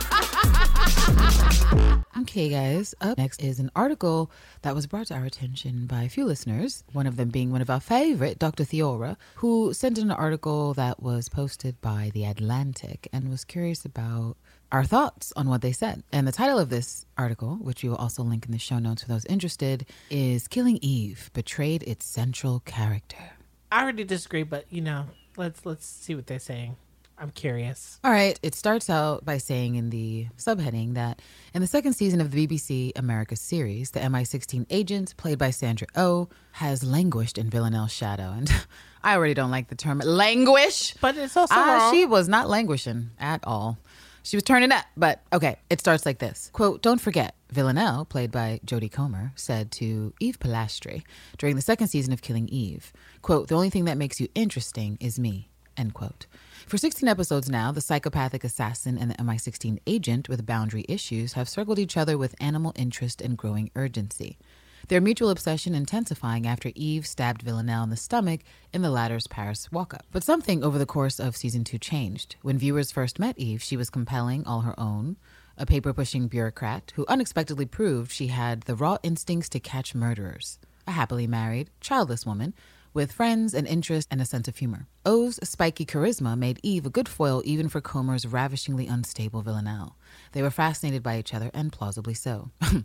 Okay, guys. Up next is an article that was brought to our attention by a few listeners, one of them being one of our favorite, Dr. Theora, who sent an article that was posted by The Atlantic and was curious about our thoughts on what they said. And the title of this article, which we will also link in the show notes for those interested, is Killing Eve Betrayed Its Central Character. I already disagree, but you know, let's let's see what they're saying. I'm curious. All right, it starts out by saying in the subheading that in the second season of the BBC America series, the MI16 agent, played by Sandra Oh, has languished in Villanelle's shadow. And I already don't like the term languish. But it's also Ah, wrong. she was not languishing at all. She was turning up, but okay, it starts like this. Quote, don't forget, Villanelle, played by Jodie Comer, said to Eve Polastri during the second season of Killing Eve, quote, the only thing that makes you interesting is me, end quote. For 16 episodes now, the psychopathic assassin and the MI16 agent with boundary issues have circled each other with animal interest and growing urgency. Their mutual obsession intensifying after Eve stabbed Villanelle in the stomach in the latter's Paris walk up. But something over the course of season two changed. When viewers first met Eve, she was compelling, all her own, a paper pushing bureaucrat who unexpectedly proved she had the raw instincts to catch murderers. A happily married, childless woman with friends and interest, and a sense of humor. Oh's spiky charisma made Eve a good foil even for Comer's ravishingly unstable Villanelle. They were fascinated by each other, and plausibly so.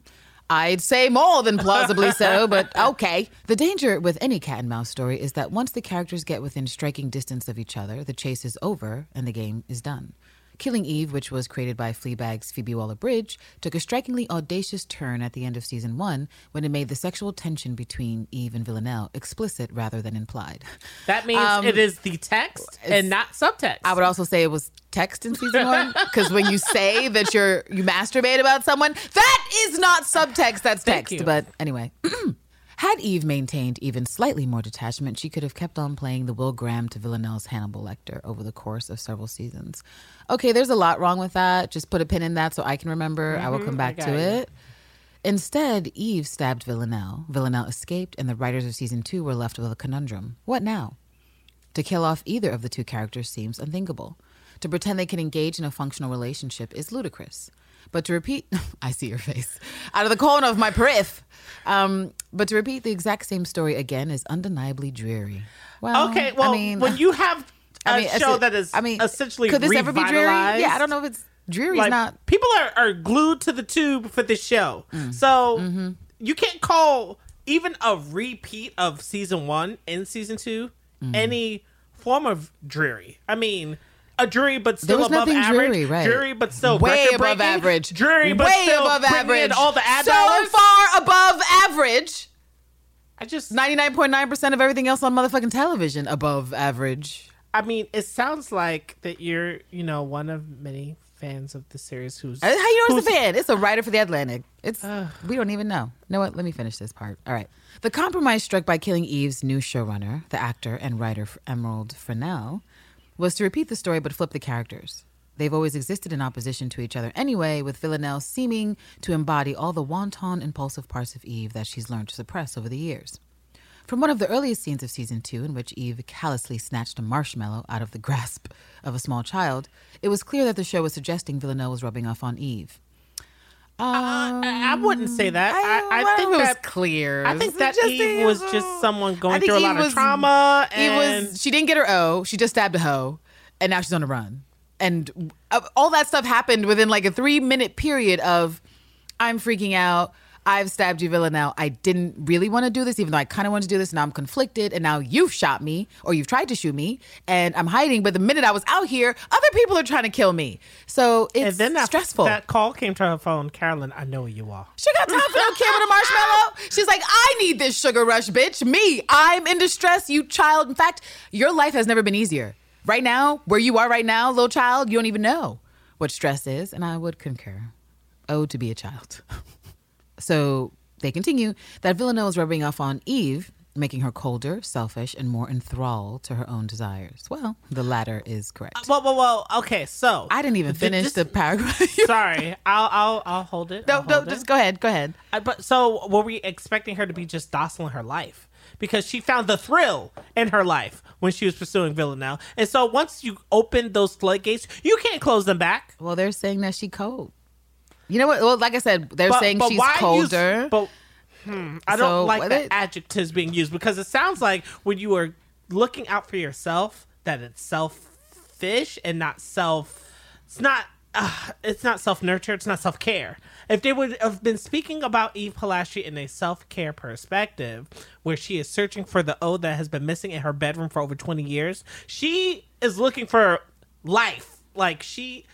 I'd say more than plausibly so, but okay. The danger with any cat and mouse story is that once the characters get within striking distance of each other, the chase is over and the game is done. Killing Eve, which was created by Fleabag's Phoebe Waller-Bridge, took a strikingly audacious turn at the end of season one when it made the sexual tension between Eve and Villanelle explicit rather than implied. That means Um, it is the text and not subtext. I would also say it was text in season one because when you say that you're you masturbate about someone, that is not subtext. That's Thank text. you. But anyway. Had Eve maintained even slightly more detachment, she could have kept on playing the Will Graham to Villanelle's Hannibal Lecter over the course of several seasons. Okay, there's a lot wrong with that. Just put a pin in that so I can remember. I will mm-hmm, come back to you. it. Instead, Eve stabbed Villanelle. Villanelle escaped, and the writers of season two were left with a conundrum. What now? To kill off either of the two characters seems unthinkable. To pretend they can engage in a functional relationship is ludicrous. But to repeat, I see your face out of the corner of my periph. Um, but to repeat the exact same story again is undeniably dreary. Well, okay, well, I mean, when you have a I mean, show that is I mean, essentially could this ever be dreary? Yeah, I don't know if it's dreary. Like not. people are, are glued to the tube for this show, Mm. so Mm-hmm. you can't call even a repeat of season one and season two Mm. any form of dreary. I mean. A dreary, but still above average. dreary, right. Dreary, but still way above average. Dreary, but way still above average. All the ad so dollars. far above average. I just, Ninety nine point nine percent of everything else on motherfucking television above average. I mean, it sounds like that you're, you know, one of many fans of the series who's. Uh, How you know it's a fan? It's a writer for the Atlantic. It's we don't even know. You know what? Let me finish this part. All right. The compromise struck by killing Eve's new showrunner, the actor and writer Emerald Fennell, was to repeat the story but flip the characters. They've always existed in opposition to each other anyway, with Villanelle seeming to embody all the wanton, impulsive parts of Eve that she's learned to suppress over the years. From one of the earliest scenes of season two, in which Eve callously snatched a marshmallow out of the grasp of a small child, it was clear that the show was suggesting Villanelle was rubbing off on Eve. I, I wouldn't say that. I, I, I think it was that clear. I think that just- Eve was just someone going think through a Eve lot of trauma. Eve And was she didn't get her O. She just stabbed a hoe, and now she's on a run. And uh, all that stuff happened within like a three minute period of I'm freaking out. I've stabbed you, Villanelle. I didn't really want to do this, even though I kind of wanted to do this. Now I'm conflicted, and now you've shot me, or you've tried to shoot me, and I'm hiding. But the minute I was out here, other people are trying to kill me. So it's and then that, stressful. that call came to her phone. Carolyn, I know you are. She got time for no kid with a marshmallow. She's like, I need this sugar rush, bitch. Me, I'm in distress, you child. In fact, your life has never been easier. Right now, where you are right now, little child, you don't even know what stress is. And I would concur. Oh, to be a child. so they continue that Villanelle is rubbing off on Eve, making her colder, selfish, and more enthralled to her own desires. Well, the latter is correct. Well, well, well. Okay, so I didn't even finish this- the paragraph. Sorry, I'll, I'll, I'll hold it. no, I'll no, hold it. just go ahead. Go ahead. Uh, But so were we expecting her to be just docile in her life? Because she found the thrill in her life when she was pursuing Villanelle. And so once you open those floodgates, you can't close them back. Well, they're saying that she cold. You know what? Well, like I said, they're But, saying but she's colder. but hmm, I So, don't like the it- adjectives being used because it sounds like when you are looking out for yourself, that it's selfish and not self. It's not. Uh, it's not self nurture. It's not self care. If they would have been speaking about Eve Polastri in a self care perspective, where she is searching for the O that has been missing in her bedroom for over twenty years, she is looking for life. Like she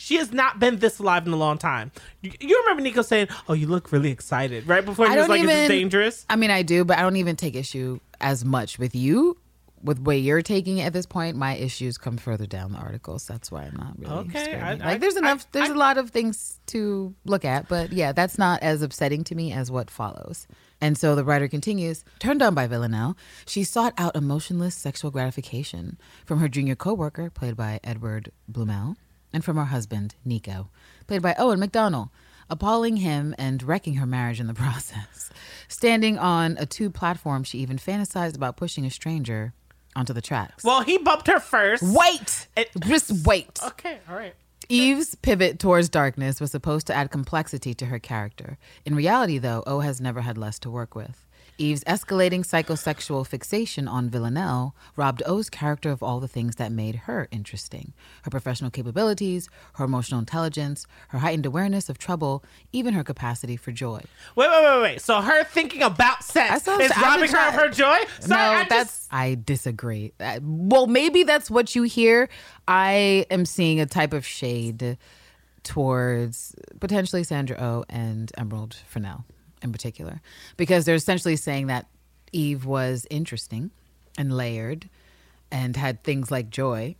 she has not been this alive in a long time. You, you remember Nico saying, "Oh, you look really excited," right before he I was like, "Is this even- dangerous?" I mean, I do, but I don't even take issue as much with you. With way you're taking it at this point, my issues come further down the articles. That's why I'm not really. Okay. I- like, I- there's enough. I- there's a lot of things to look at, but yeah, that's not as upsetting to me as what follows. And so the writer continues. Turned on by Villanelle, she sought out emotionless sexual gratification from her junior coworker, played by Edward Bluemel, and from her husband, Nico, played by Owen McDonnell appalling him and wrecking her marriage in the process. Standing on a tube platform, she even fantasized about pushing a stranger onto the tracks. Well, he bumped her first. wait! It- Just wait. Okay, all right. Eve's pivot towards darkness was supposed to add complexity to her character. In reality, though, O has never had less to work with. Eve's escalating psychosexual fixation on Villanelle robbed Oh's character of all the things that made her interesting her professional capabilities, her emotional intelligence, her heightened awareness of trouble, even her capacity for joy. Wait, wait, wait, wait. So her thinking about sex is robbing her of her joy? Sorry, no, I just- that's I disagree. Uh, well, maybe that's what you hear. I am seeing a type of shade towards potentially Sandra O and Emerald Fennell in particular, because they're essentially saying that Eve was interesting and layered and had things like joy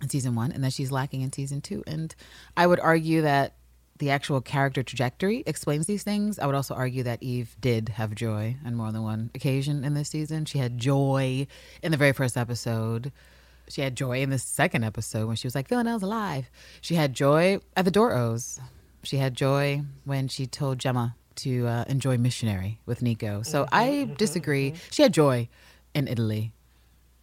in season one, and that she's lacking in season two. And I would argue that the actual character trajectory explains these things. I would also argue that Eve did have joy on more than one occasion in this season. She had joy in the very first episode. She had joy in the second episode when she was like, Villanelle's alive. She had joy at the Doros. She had joy when she told Gemma to uh, enjoy missionary with Nico. So mm-hmm, I mm-hmm, disagree. Mm-hmm. She had joy in Italy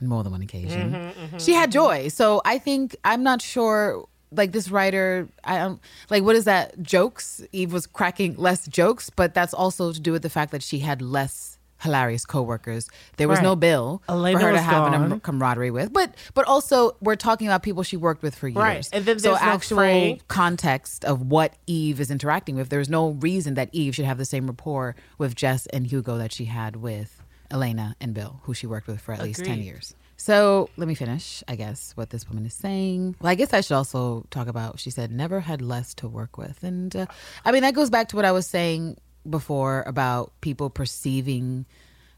on more than one occasion. She had joy. So I think I'm not sure. Like this writer, I don't like what is that jokes? Eve was cracking less jokes, but that's also to do with the fact that she had less hilarious coworkers. There was no Bill Elena for her to have gone. camaraderie with, but but also we're talking about people she worked with for years. Right. And then so no actual Frank. context of what Eve is interacting with. There's no reason that Eve should have the same rapport with Jess and Hugo that she had with Elena and Bill, who she worked with for at least ten years. So let me finish, I guess, what this woman is saying. Well, I guess I should also talk about, she said, never had less to work with. And uh, I mean, that goes back to what I was saying before about people perceiving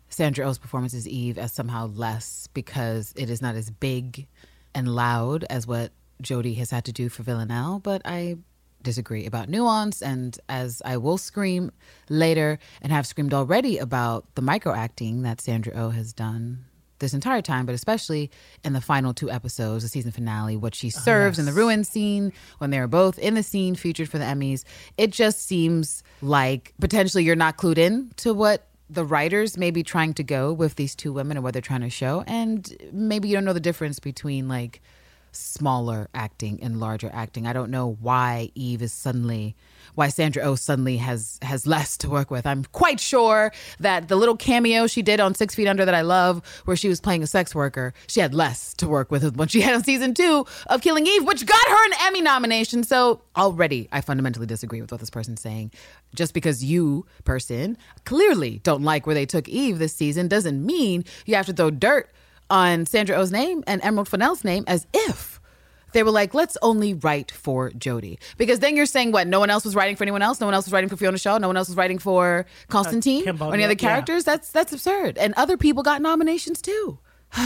Sandra Oh's performance as Eve as somehow less because it is not as big and loud as what Jodie has had to do for Villanelle. But I disagree about nuance. And as I will scream later and have screamed already about the microacting that Sandra O has done this entire time, but especially in the final two episodes, the season finale, what she oh, serves in the ruin scene, when they're both in the scene featured for the Emmys, it just seems like potentially you're not clued in to what the writers may be trying to go with these two women and what they're trying to show. And maybe you don't know the difference between like smaller acting and larger acting. I don't know why Eve is suddenly why Sandra Oh suddenly has has less to work with. I'm quite sure that the little cameo she did on Six Feet Under that I love, where she was playing a sex worker, she had less to work with what she had on season two of Killing Eve, which got her an Emmy nomination. So already I fundamentally disagree with what this person's saying. Just because you, person, clearly don't like where they took Eve this season doesn't mean you have to throw dirt on Sandra Oh's name and Emerald Fennell's name as if they were like, let's only write for Jodie. Because then you're saying what? No one else was writing for anyone else. No one else was writing for Fiona Shaw. No one else was writing for Constantine uh, Kim or any other Bodnia, yeah. characters. That's that's absurd. And other people got nominations too.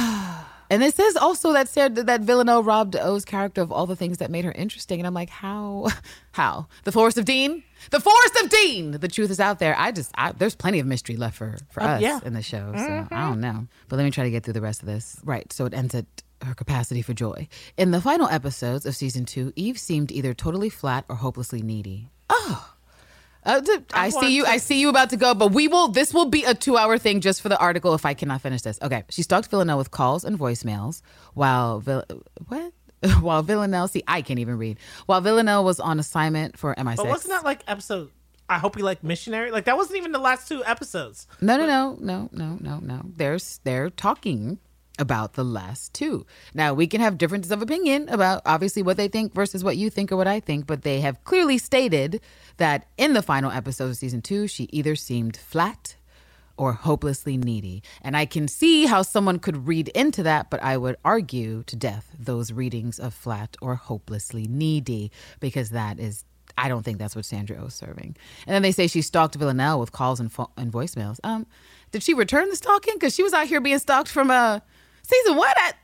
And it says also that Sarah, that Villanelle robbed Oh's character of all the things that made her interesting. And I'm like, how? How? The Forest of Dean? The Forest of Dean! The truth is out there. I just, I, there's plenty of mystery left for, for uh, us yeah. in the show. So I mm-hmm. don't know. But let me try to get through the rest of this. Right. So it ends at her capacity for joy. In the final episodes of season two, Eve seemed either totally flat or hopelessly needy. Oh. Uh, I, want see you. to- I see you about to go, but we will. This will be a two-hour thing just for the article. If I cannot finish this, okay. She stalked Villanelle with calls and voicemails while Vill- what? while Villanelle, see, I can't even read. While Villanelle was on assignment for MI6. But wasn't that like episode? I hope you like missionary. Like that wasn't even the last two episodes. No, no, no, no, no, no, no. There's they're talking about the last two. Now we can have differences of opinion about obviously what they think versus what you think or what I think, but they have clearly stated that in the final episode of season two, she either seemed flat or hopelessly needy. And I can see how someone could read into that, but I would argue to death those readings of flat or hopelessly needy because that is I don't think that's what Sandra O is serving. And then they say she stalked Villanelle with calls and, fo- and voicemails. Um, did she return the stalking? Because she was out here being stalked from uh, season one. At,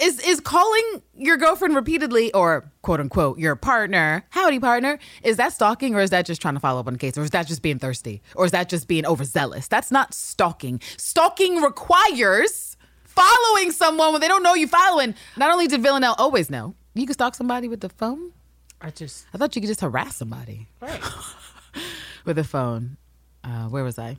is is calling your girlfriend repeatedly or quote unquote your partner, howdy partner, is that stalking or is that just trying to follow up on the case or is that just being thirsty or is that just being overzealous? That's not stalking. Stalking requires following someone when they don't know you following. Not only did Villanelle always know, you can stalk somebody with the phone. I just I thought you could just harass somebody right. with a phone. Uh, where was I?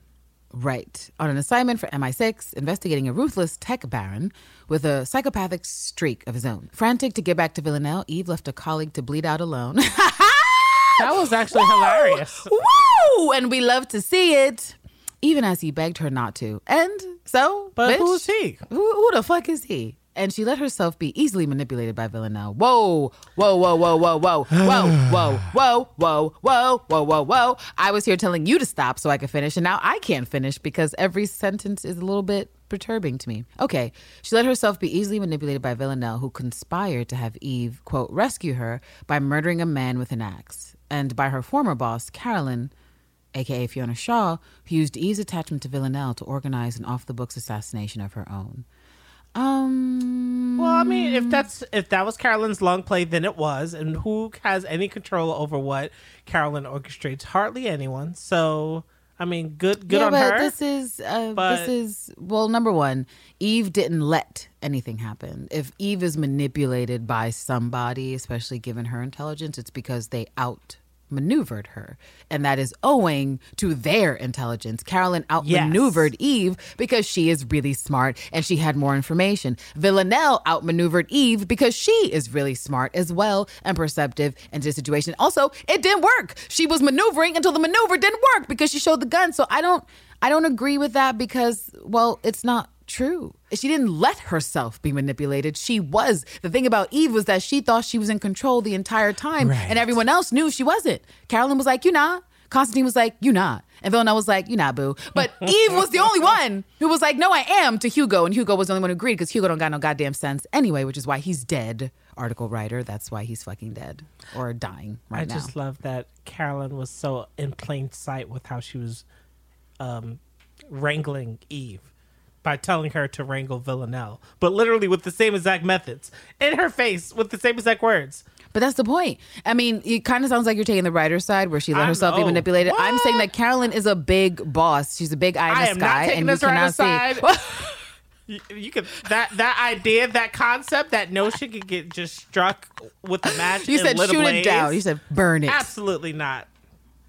Right. On an assignment for MI6, investigating a ruthless tech baron with a psychopathic streak of his own. Frantic to get back to Villanelle, Eve left a colleague to bleed out alone. That was actually hilarious. Woo! And we love to see it, even as he begged her not to. And so, But bitch, who's he? Who, who the fuck is he? And she let herself be easily manipulated by Villanelle. Whoa, whoa, whoa, whoa, whoa, whoa, whoa, whoa, whoa, whoa, whoa, whoa, whoa, whoa. I was here telling you to stop so I could finish, and now I can't finish because every sentence is a little bit perturbing to me. Okay, she let herself be easily manipulated by Villanelle, who conspired to have Eve, quote, rescue her by murdering a man with an axe, and by her former boss, Carolyn, aka Fiona Shaw, who used Eve's attachment to Villanelle to organize an off the books assassination of her own. Um. Well, I mean, if that's if that was Carolyn's long play, then it was. And who has any control over what Carolyn orchestrates? Hardly anyone. So, I mean, good good yeah, on but her. this is uh, but- this is well. Number one, Eve didn't let anything happen. If Eve is manipulated by somebody, especially given her intelligence, it's because they out maneuvered her. And that is owing to their intelligence. Carolyn outmaneuvered eve because she is really smart and she had more information. Villanelle outmaneuvered eve because she is really smart as well and perceptive into the situation. Also it didn't work. She was maneuvering until the maneuver didn't work because she showed the gun. So i don't i don't agree with that because well it's not true. She didn't let herself be manipulated. She was. The thing about Eve was that she thought she was in control the entire time, Right. and everyone else knew she wasn't. Carolyn was like, "You not." Constantine was like, "You not," and Villanelle was like, "You not, boo." But Eve was the only one who was like, "No, I am." To Hugo, and Hugo was the only one who agreed because Hugo don't got no goddamn sense anyway, which is why he's dead. Article writer. That's why he's fucking dead or dying right I now. just love that Carolyn was so in plain sight with how she was um, wrangling Eve by telling her to wrangle Villanelle, but literally with the same exact methods in her face with the same exact words. But that's the point. I mean, it kind of sounds like you're taking the writer's side where she let I herself be manipulated. I'm saying that Carolyn is a big boss. She's a big eye in I the am sky, and you cannot side. see. You, you could that that idea, that concept, that notion could get just struck with a match. you said shoot it down. You said burn it. Absolutely not.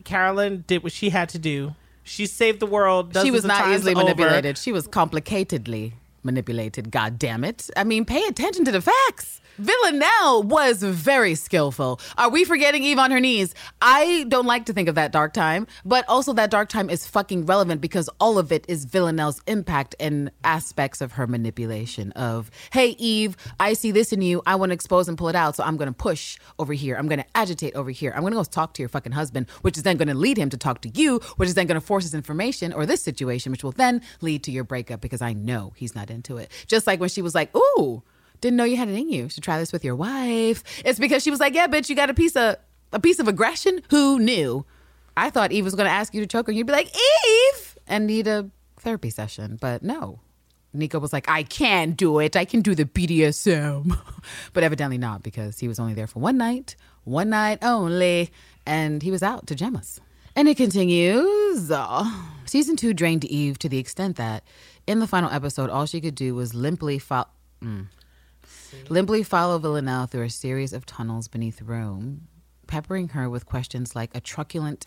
Carolyn did what she had to do. She saved the world. She was not easily over. manipulated. She was complicatedly manipulated. God damn it. I mean, pay attention to the facts. Villanelle was very skillful. Are we forgetting Eve on her knees? I don't like to think of that dark time, but also that dark time is fucking relevant because all of it is Villanelle's impact and aspects of her manipulation of, hey, Eve, I see this in you. I want to expose and pull it out. So I'm going to push over here. I'm going to agitate over here. I'm going to go talk to your fucking husband, which is then going to lead him to talk to you, which is then going to force his information or this situation, which will then lead to your breakup because I know he's not into it. Just like when she was like, ooh, didn't know you had it in you. Should try this with your wife. It's because she was like, yeah, bitch, you got a piece of a piece of aggression. Who knew? I thought Eve was going to ask you to choke her. You'd be like, Eve, and need a therapy session. But no, Nico was like, I can do it. I can do the BDSM. but evidently not because he was only there for one night, one night only, and he was out to gem. And it continues. Uh, season two drained Eve to the extent that in the final episode, all she could do was limply follow. Limply follow Villanelle through a series of tunnels beneath Rome, peppering her with questions like a truculent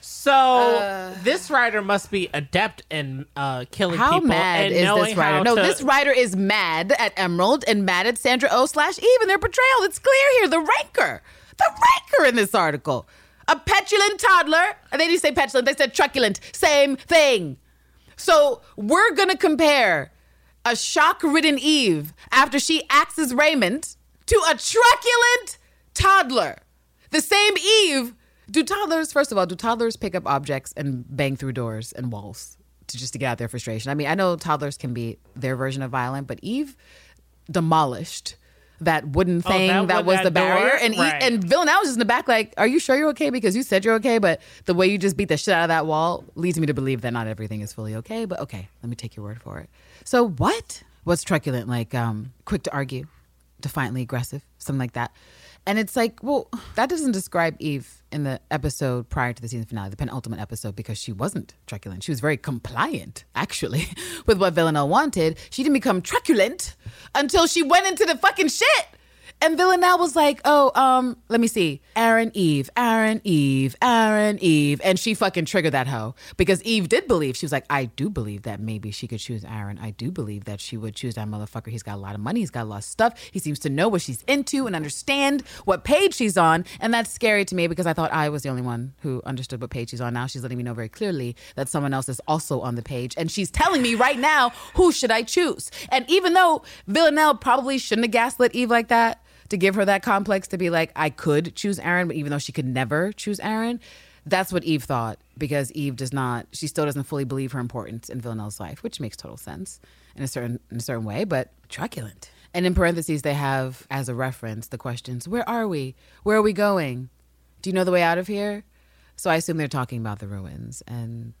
So this writer must be adept in uh, killing How people mad is this writer? No, to- this writer is mad at Emerald and mad at Sandra O slash Eve and their portrayal. It's clear here. The rancor. The rancor in this article. A petulant toddler. And they didn't say petulant, they said truculent. Same thing. So we're gonna compare a shock-ridden Eve after she axes Raymond to a truculent toddler. The same Eve. Do toddlers, first of all, do toddlers pick up objects and bang through doors and walls to just to get out their frustration? I mean, I know toddlers can be their version of violent, but Eve demolished that wooden thing Oh, that that, was that the barrier, door? and Right. and Villanelle was just in the back, like, "Are you sure you're okay?" Because you said you're okay, but the way you just beat the shit out of that wall leads me to believe that not everything is fully okay. But okay, let me take your word for it. So what? What's truculent? Like, um, quick to argue, defiantly aggressive, something like that. And it's like, well, that doesn't describe Eve in the episode prior to the season finale, the penultimate episode, because she wasn't truculent. She was very compliant, actually, with what Villanelle wanted. She didn't become truculent until she went into the fucking shit. And Villanelle was like, oh, um, let me see. Aaron, Eve, Aaron, Eve, Aaron, Eve. And she fucking triggered that hoe because Eve did believe. She was like, I do believe that maybe she could choose Aaron. I do believe that she would choose that motherfucker. He's got a lot of money. He's got a lot of stuff. He seems to know what she's into and understand what page she's on. And that's scary to me because I thought I was the only one who understood what page she's on. Now she's letting me know very clearly that someone else is also on the page. And she's telling me right now, who should I choose? And even though Villanelle probably shouldn't have gaslit Eve like that, to give her that complex to be like, I could choose Aaron, but even though she could never choose Aaron, that's what Eve thought because Eve does not, she still doesn't fully believe her importance in Villanelle's life, which makes total sense in a certain in a certain way, but truculent. And in parentheses, they have as a reference the questions: Where are we? Where are we going? Do you know the way out of here? So I assume they're talking about the ruins. And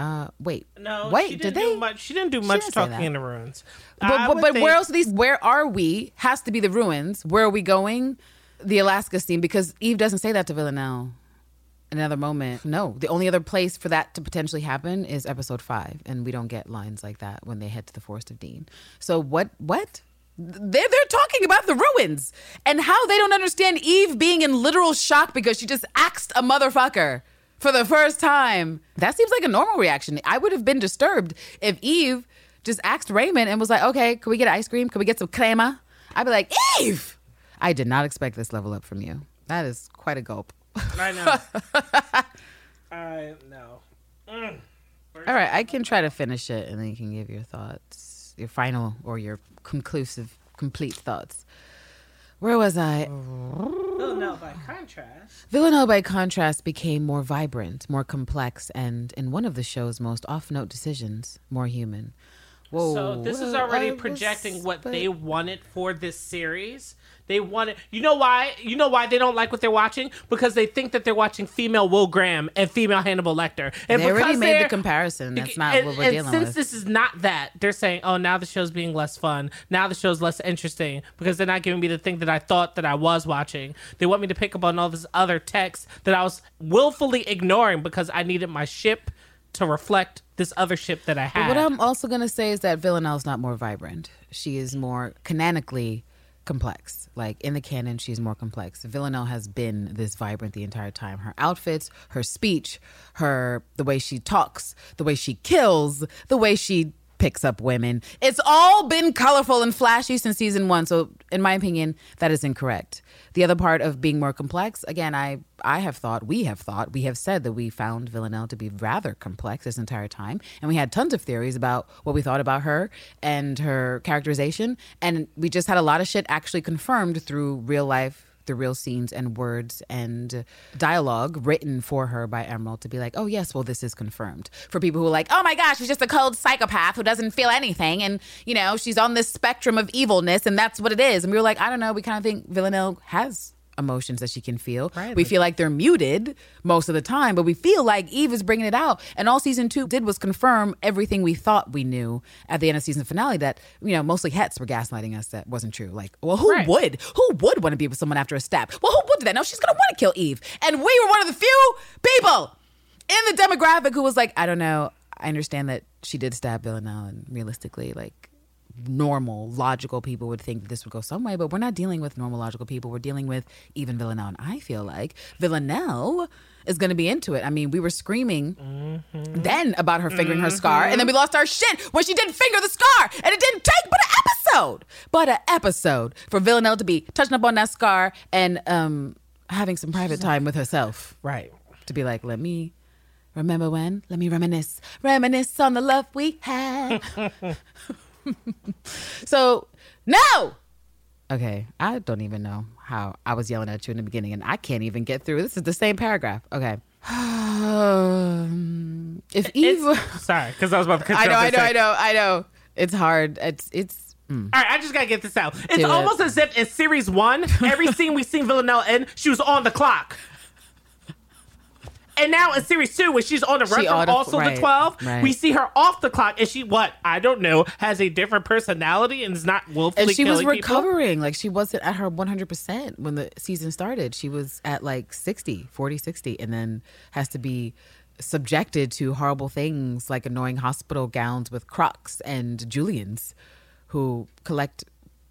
uh, wait, No, wait, she did didn't they? do much. She didn't do much didn't talking in the ruins. But, but, but think- where else are these? Where are we? Has to be the ruins. Where are we going? The Alaska scene because Eve doesn't say that to Villanelle. Another moment. No, the only other place for that to potentially happen is episode five, and we don't get lines like that when they head to the Forest of Dean. So what? What? They're they're talking about the ruins and how they don't understand Eve being in literal shock because she just axed a motherfucker for the first time. That seems like a normal reaction. I would have been disturbed if Eve just asked Raymond and was like, okay, can we get ice cream? Can we get some crema? I'd be like, Eve! I did not expect this level up from you. That is quite a gulp. I know. I know. Mm. All right, I can try to finish it and then you can give your thoughts, your final or your conclusive, complete thoughts. Where was I? No, by contrast. Villanelle, by contrast, became more vibrant, more complex, and in one of the show's most off-note decisions, more human. Whoa! So this is already projecting what they wanted for this series. They wanted, you know why? You know why they don't like what they're watching? Because they think that they're watching female Will Graham and female Hannibal Lecter. And They already made the comparison. That's not and, what we're and dealing since with. this is not that, they're saying, "Oh, now the show's being less fun. Now the show's less interesting because they're not giving me the thing that I thought that I was watching. They want me to pick up on all this other text that I was willfully ignoring because I needed my ship to reflect this other ship that I had." What I'm also going to say is that Villanelle's not more vibrant. She is more canonically complex. Like in the canon, she's more complex. Villanelle has been this vibrant the entire time. Her outfits, her speech, her the way she talks, the way she kills, the way she picks up women. It's all been colorful and flashy since season 1. So in my opinion, that is incorrect. The other part of being more complex, again, I I have thought, we have thought, we have said that we found Villanelle to be rather complex this entire time. And we had tons of theories about what we thought about her and her characterization. And we just had a lot of shit actually confirmed through real life, the real scenes and words and dialogue written for her by Emerald to be like, oh, yes, well, this is confirmed. For people who are like, oh my gosh, she's just a cold psychopath who doesn't feel anything. And, you know, she's on this spectrum of evilness and that's what it is. And we were like, I don't know. We kind of think Villanelle has emotions that she can feel. Right, We like- feel like they're muted most of the time, but we feel like Eve is bringing it out. And all season two did was confirm everything we thought we knew at the end of season finale that, you know, mostly hets were gaslighting us that wasn't true. Like, well, who Right. would? Who would want to be with someone after a stab? Well, who would do that? No, she's going to want to kill Eve. And we were one of the few people in the demographic who was like, I don't know. I understand that she did stab Villanelle, and realistically, like normal, logical people would think this would go some way, but we're not dealing with normal, logical people. We're dealing with even Villanelle. And I feel like Villanelle is going to be into it. I mean, we were screaming then about her fingering her scar, and then we lost our shit when she didn't finger the scar, and it didn't take but an episode, but an episode for Villanelle to be touching up on that scar and um, having some private time with herself Right. to be like, let me remember when, let me reminisce, reminisce on the love we had. so, no. Okay, I don't even know how I was yelling at you in the beginning, and I can't even get through. This is the same paragraph. Okay. if Eve, It's, sorry, because I was about to cut I know, I know, say- I know, I know. It's hard. It's it's. mm. All right, I just gotta get this out. It's Do it. almost as if in series one, every scene we seen Villanelle in, she was on the clock. And now in series two, when she's on the run from also right, the twelve, right. we see her off the clock, and she what? I don't know, has a different personality and is not willfully and she was killing people. recovering like she wasn't at her 100% when the season started she was at like 60 40 60 and then has to be subjected to horrible things like annoying hospital gowns with crocs and julians who collect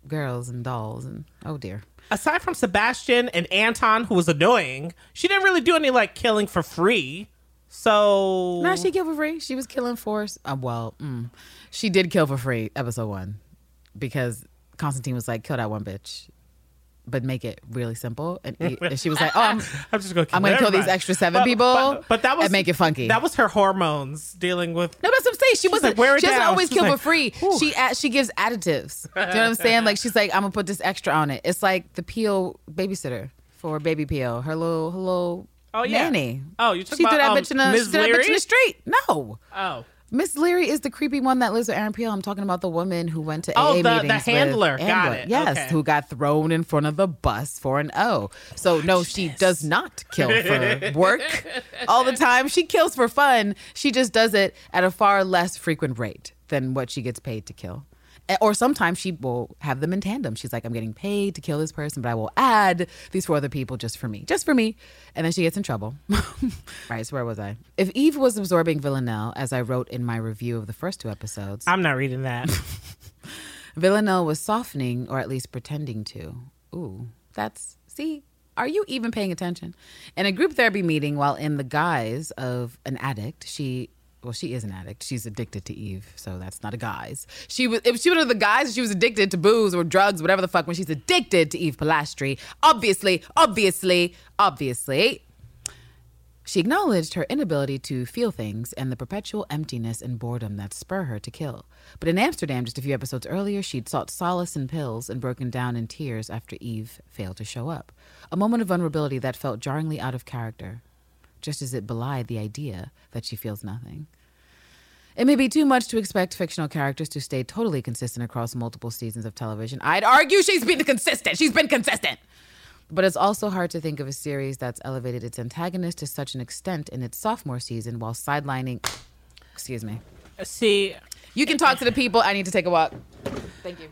girls and dolls and oh dear Aside from Sebastian and Anton, who was annoying, she didn't really do any like killing for free. So no she killed for free. She was killing for uh, well mm, she did kill for free episode one because constantine was like kill that one bitch but make it really simple and, and she was like oh i'm I'm just gonna kill I'm gonna kill these extra seven But- people but, but that was and make it funky. That was her hormones dealing with. No, that's what I'm saying. She wasn't. like, she doesn't always She's kill like, for free. whew. She she gives additives. Do you know what I'm saying? Like she's like, I'm gonna put this extra on it. It's like the Peel babysitter for baby Peel. Her little, her little Oh, yeah. nanny. Oh, you're she talking threw that about, um, bitch in the Ms. she threw that bitch in the street. No. Oh, Miss Leary is the creepy one that lives with Aaron Peel. I'm talking about the woman who went to Oh, AA the- the with handler. Got Amber. it. Yes, Okay. who got thrown in front of the bus for an O. So no, she does not kill for work all the time. She kills for fun. She just does it at a far less frequent rate than what she gets paid to kill. Or sometimes she will have them in tandem. She's like, I'm getting paid to kill this person, but I will add these four other people just for me, just for me. And then she gets in trouble. right, so where was I? If Eve was absorbing Villanelle, as I wrote in my review of the first two episodes, I'm not reading that. Villanelle was softening, or at least pretending to. Ooh, that's, see, are you even paying attention? In a group therapy meeting, while in the guise of an addict, she, well, she is an addict. She's addicted to Eve, so that's not a guise. She was, if she was the guys, she was addicted to booze or drugs, whatever the fuck, when she's addicted to Eve Polastri. Obviously, obviously, obviously, she acknowledged her inability to feel things and the perpetual emptiness and boredom that spur her to kill. But in Amsterdam, just a few episodes earlier, she'd sought solace in pills and broken down in tears after Eve failed to show up. A moment of vulnerability that felt jarringly out of character, just as it belied the idea that she feels nothing. It may be too much to expect fictional characters to stay totally consistent across multiple seasons of television. I'd argue she's been consistent. She's been consistent. But it's also hard to think of a series that's elevated its antagonist to such an extent in its sophomore season while sidelining. Excuse me. Uh, see, You can talk to the people. I need to take a walk. Thank you.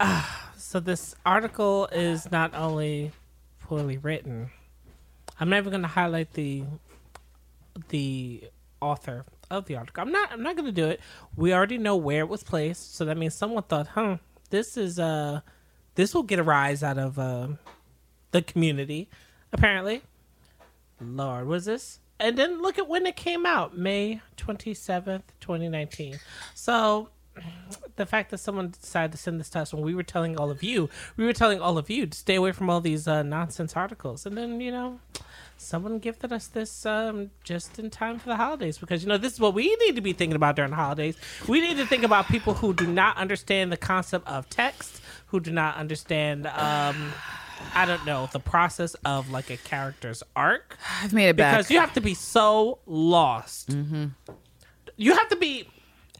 Ah, so this article is not only poorly written. I'm not even going to highlight the the author of the article. I'm not. I'm not going to do it. We already know where it was placed, so that means someone thought, "Huh, this is uh, this will get a rise out of uh, the community." Apparently, Lord, was this? And then look at when it came out, May 27th, 2019. So the fact that someone decided to send this to us when we were telling all of you, we were telling all of you to stay away from all these uh, nonsense articles. And then, you know, someone gifted us this um, just in time for the holidays because, you know, this is what we need to be thinking about during the holidays. We need to think about people who do not understand the concept of text, who do not understand. Um, I don't know the process of like a character's arc I've made it back. because you have to be so lost. Mm-hmm. You have to be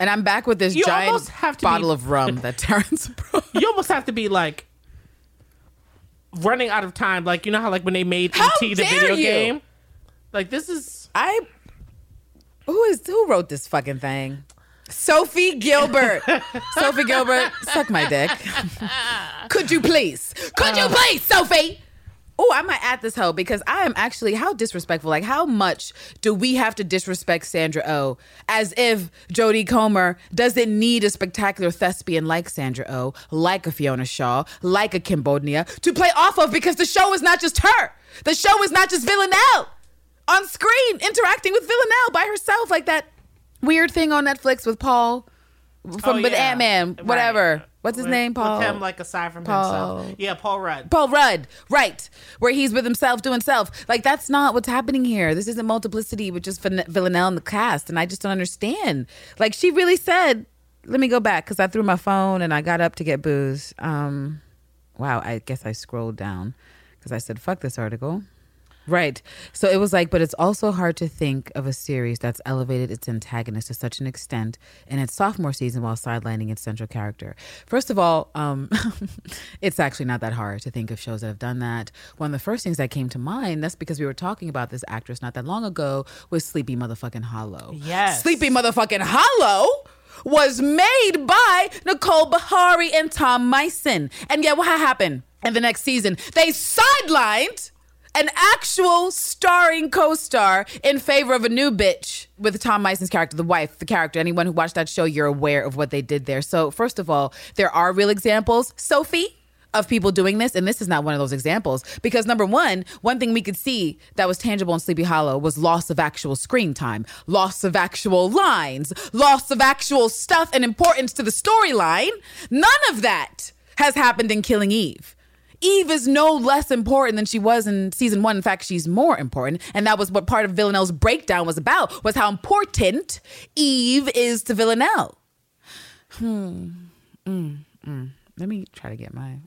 and I'm back with this You giant bottle be- of rum that Terrance brought. you almost have to be like running out of time. Like you know how like when they made How ET the video you! game. Like this is I who is who wrote this fucking thing? Sophie Gilbert. Sophie Gilbert, suck my dick. Could you please? Could you please, Sophie? Oh, I might add this hoe because I am actually how disrespectful. Like, how much do we have to disrespect Sandra Oh as if Jodie Comer doesn't need a spectacular thespian like Sandra Oh, like a Fiona Shaw, like a Kim Bodnia to play off of because the show is not just her. The show is not just Villanelle on screen interacting with Villanelle by herself, like that weird thing on Netflix with Paul from Oh, with yeah. Ant Man, Right. whatever. What's his With- name? Paul. With him like aside from Paul- himself. Yeah, Paul Rudd. Paul Rudd, right, where he's with himself doing self. Like that's not what's happening here. This isn't multiplicity with just Villanelle in the cast, and I just don't understand. Like she really said, "Let me go back" because I threw my phone and I got up to get booze. Um, wow, I guess I scrolled down because I said, "Fuck this article." Right. So it was like, but it's also hard to think of a series that's elevated its antagonist to such an extent in its sophomore season while sidelining its central character. First of all, um, it's actually not that hard to think of shows that have done that. One of the first things that came to mind, that's because we were talking about this actress not that long ago, was Sleepy Motherfucking Hollow. Yes. Sleepy Motherfucking Hollow was made by Nicole Beharie and Tom Mison. And yet, what happened in the next season? They sidelined an actual starring co-star in favor of a new bitch with Tom Mison's character, the wife, the character. Anyone who watched that show, you're aware of what they did there. So, first of all, there are real examples. Sophie of people doing this, and this is not one of those examples because number one, one thing we could see that was tangible in Sleepy Hollow was loss of actual screen time, loss of actual lines, loss of actual stuff and importance to the storyline. None of that has happened in Killing Eve. Eve is no less important than she was in season one. In fact, she's more important. And that was what part of Villanelle's breakdown was about, was how important Eve is to Villanelle. Hmm. Mm, mm. Let me try to get my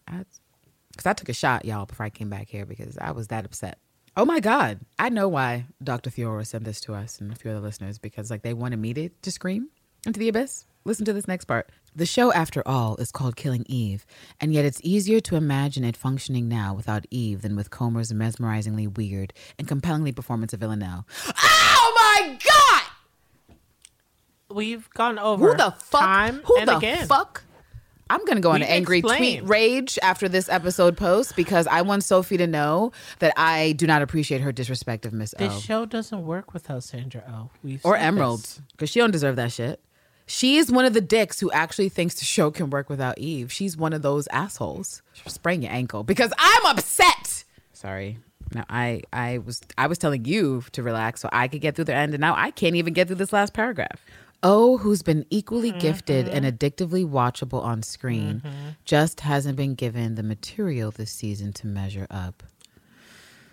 because I took a shot, y'all, before I came back here because I was that upset. Oh my God. I know why Dr. Theora sent this to us and a few other listeners because like they wanted me to, to scream into the abyss. Listen to this next part. The show, after all, is called Killing Eve, and yet it's easier to imagine it functioning now without Eve than with Comer's mesmerizingly weird and compellingly performance of Villanelle. Oh my God! We've gone over Who the fuck? time Who the again. fuck? I'm gonna go on an angry explained. tweet rage after this episode post because I want Sophie to know that I do not appreciate her disrespect of Miss This show doesn't work without Sandra Oh. We've or Emerald because she don't deserve that shit. She's one of the dicks who actually thinks the show can work without Eve. She's one of those assholes. Sprain your ankle because I'm upset. Sorry. Now I I was I was telling you to relax so I could get through the end, and now I can't even get through this last paragraph. Oh, who's been equally gifted and mm-hmm. addictively watchable on screen, mm-hmm. just hasn't been given the material this season to measure up.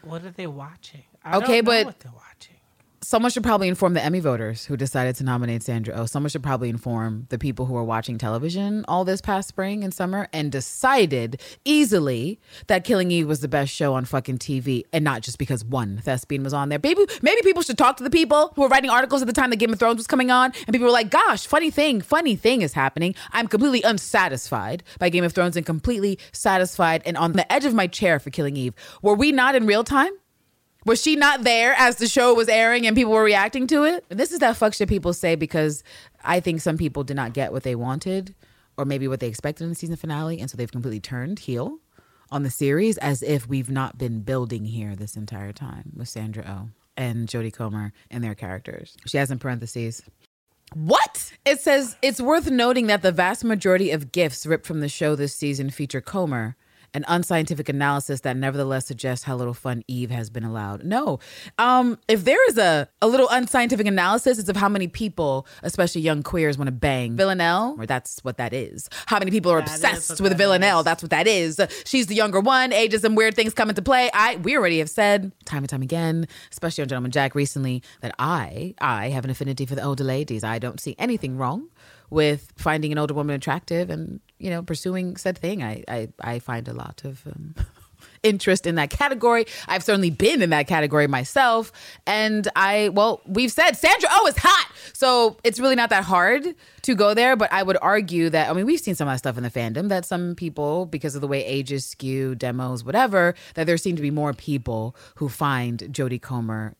What are they watching? I Okay, don't know but- what they're watching. Someone should probably inform the Emmy voters who decided to nominate Sandra Oh. Someone should probably inform the people who were watching television all this past spring and summer and decided easily that Killing Eve was the best show on fucking TV and not just because one thespian was on there. Maybe maybe people should talk to the people who were writing articles at the time that Game of Thrones was coming on and people were like, "Gosh, funny thing, funny thing is happening. I'm completely unsatisfied by Game of Thrones and completely satisfied and on the edge of my chair for Killing Eve." Were we not in real time? Was she not there as the show was airing and people were reacting to it? This is that fuck shit people say because I think some people did not get what they wanted or maybe what they expected in the season finale. And so they've completely turned heel on the series as if we've not been building here this entire time with Sandra Oh and Jodie Comer and their characters. She has in parentheses. What? It says it's worth noting that the vast majority of gifts ripped from the show this season feature Comer, an unscientific analysis that nevertheless suggests how little fun Eve has been allowed. No. Um, if there is a, a little unscientific analysis, it's of how many people, especially young queers, want to bang Villanelle, or that's what that is. How many people are That obsessed with that Villanelle, is. that's what that is. She's the younger one, ages and weird things come into play. I we already have said time and time again, especially on Gentleman Jack recently, that I I have an affinity for the older ladies. I don't see anything wrong with finding an older woman attractive and you know pursuing said thing. I I, I find a lot of um, interest in that category. I've certainly been in that category myself. And I, well, we've said Sandra Oh is hot. So it's really not that hard to go there. But I would argue that, I mean, we've seen some of that stuff in the fandom that some people, because of the way ages skew, demos, whatever, that there seem to be more people who find Jodie Comer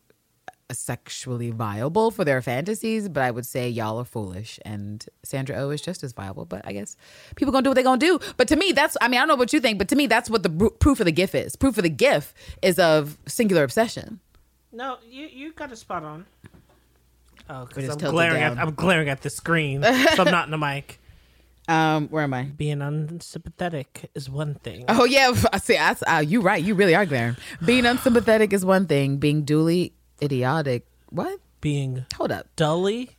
sexually viable for their fantasies, but I would say y'all are foolish and Sandra O oh is just as viable. But I guess people gonna do what they gonna do. But to me, that's I mean I don't know what you think, but to me that's what the br- proof of the GIF is. Proof of the GIF is of singular obsession. No, you you got a spot on. Oh, We're because I'm glaring down. at I'm glaring at the screen, so I'm not in the mic. Um, where am I? Being unsympathetic is one thing. Oh yeah, I see. I, uh, you right. You really are glaring. Being unsympathetic is one thing. Being duly idiotic. What? Being Hold up. dully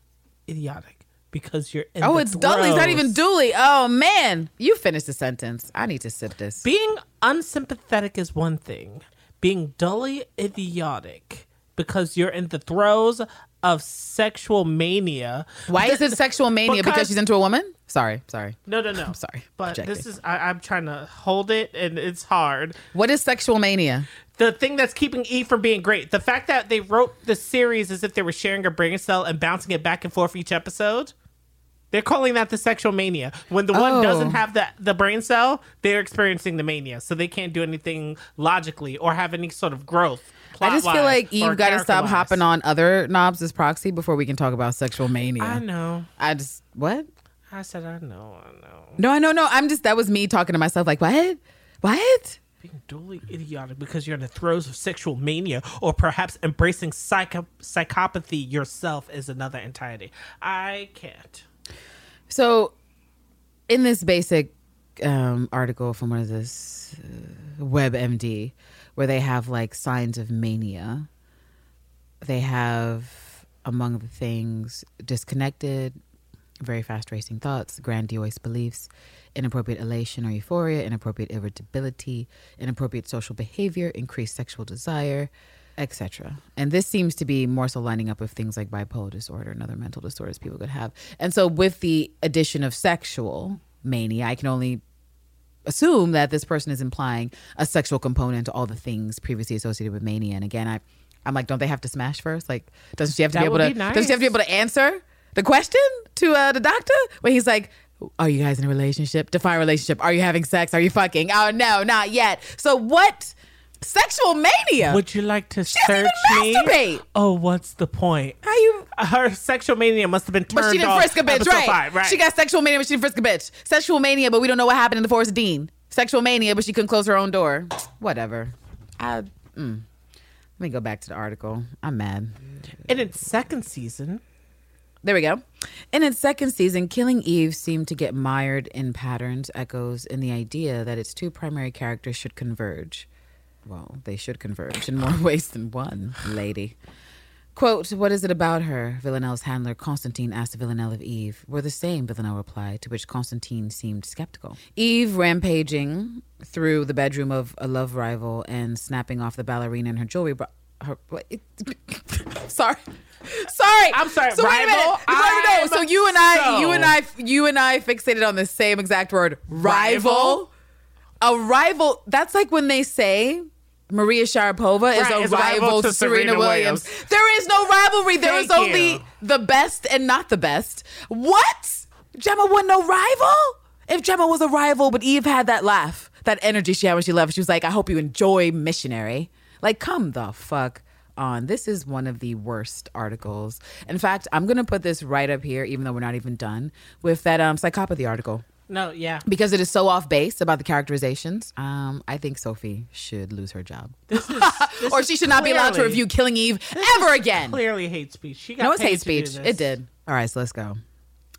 idiotic because you're in Oh, it's dully. It's not even throes. duly. Oh man, you finished the sentence. I need to sip this. Being unsympathetic is one thing. Being dully idiotic because you're in the throes of sexual mania. Why is it sexual mania? Because, Because- she's into a woman? Sorry, sorry. No, no, no. I'm sorry. But Projecting. this is I, I'm trying to hold it, and it's hard. What is sexual mania? The thing that's keeping E from being great, the fact that they wrote the series as if they were sharing a brain cell and bouncing it back and forth each episode. They're calling that the sexual mania. When the one Oh. doesn't have the the brain cell, they're experiencing the mania, so they can't do anything logically or have any sort of growth. I just feel like Eve got to stop hopping on other knobs as proxy before we can talk about sexual mania. I know. I just what? I said I know. I know. No, I know, no. I'm just that was me talking to myself. Like what? What? Being duly idiotic because you're in the throes of sexual mania, or perhaps embracing psycho- psychopathy yourself is another entirety. I can't. So, in this basic um, article from one of this uh, WebMD, where they have like signs of mania, they have among the things disconnected, very fast racing thoughts, grandiose beliefs, inappropriate elation or euphoria, inappropriate irritability, inappropriate social behavior, increased sexual desire, etc. And this seems to be more so lining up with things like bipolar disorder and other mental disorders people could have. And so, with the addition of sexual mania, I can only assume that this person is implying a sexual component to all the things previously associated with mania. And again, I, I'm like, don't they have to smash first? Like, doesn't she have to That be able to? be Doesn't she have to be able to answer the question to uh, the doctor when he's like, "Are you guys in a relationship? Define relationship. Are you having sex? Are you fucking? Oh no, not yet. So what? Sexual mania? Would you like to doesn't search me? masturbate. Oh, what's the point? How you? Her sexual mania must have been turned But she didn't frisk a bitch, right? five, right? She got sexual mania, but she didn't frisk a bitch. Sexual mania, but we don't know what happened in the Forest Dean. Sexual mania, but she couldn't close her own door. Whatever. I. Mm. Let me go back to the article. I'm mad. in its second season. There we go. In its second season, Killing Eve seemed to get mired in patterns, echoes, and the idea that its two primary characters should converge. Well, they should converge in more ways than one, lady. Quote, what is it about her? Villanelle's handler, Constantine, asked Villanelle of Eve. We're the same, Villanelle replied, to which Constantine seemed skeptical. Eve, rampaging through the bedroom of a love rival and snapping off the ballerina and her jewelry. Bro- her, sorry. Sorry. I'm sorry, So wait a minute. rival? Before we so you and I, you and I, you and I fixated on the same exact word, rival. Rival? A rival. That's like when they say Maria Sharapova is a is rival, to Serena, Williams. Williams. There is no rivalry. There is Thank only you. the best and not the best. What? Gemma wasn't no rival? If Gemma was a rival, but Eve had that laugh, that energy she had when she left, she was like, I hope you enjoy missionary. Like, come the fuck on. This is one of the worst articles. In fact, I'm gonna put this right up here, even though we're not even done, with that um psychopathy article. No, yeah. Because it is so off base about the characterizations, um, I think Sophie should lose her job. This is, this or she should not be allowed to review Killing Eve ever again. Clearly hate speech. She got No, it's hate speech. It did. All right, so let's go.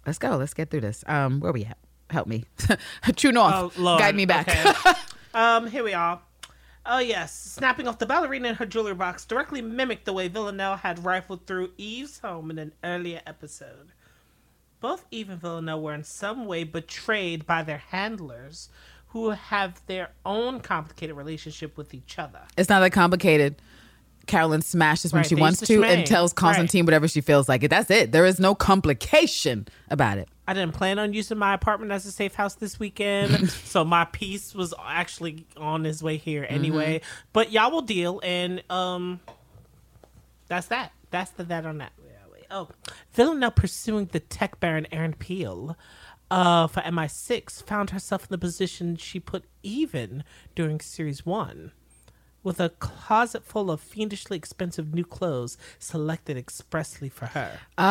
Let's go. Let's get through this. Um, where we at? Help me. True North. Oh, Lord. Guide me back. Okay. um, here we are. Oh, yes. Snapping off the ballerina in her jewelry box directly mimicked the way Villanelle had rifled through Eve's home in an earlier episode. Both Eve and Villanelle were in some way betrayed by their handlers, who have their own complicated relationship with each other. it's not that complicated. Carolyn smashes when Right, she wants to to and tells Constantine whatever she feels like it. That's it. There is no complication about it. I didn't plan on using my apartment as a safe house this weekend, so my piece was actually on his way here anyway. But y'all will deal, and um, that's that. That's the that on that. Oh, Villanelle pursuing the tech baron Aaron Peel uh, for MI6 found herself in the position she put even during series one. With a closet full of fiendishly expensive new clothes selected expressly for her. Oh.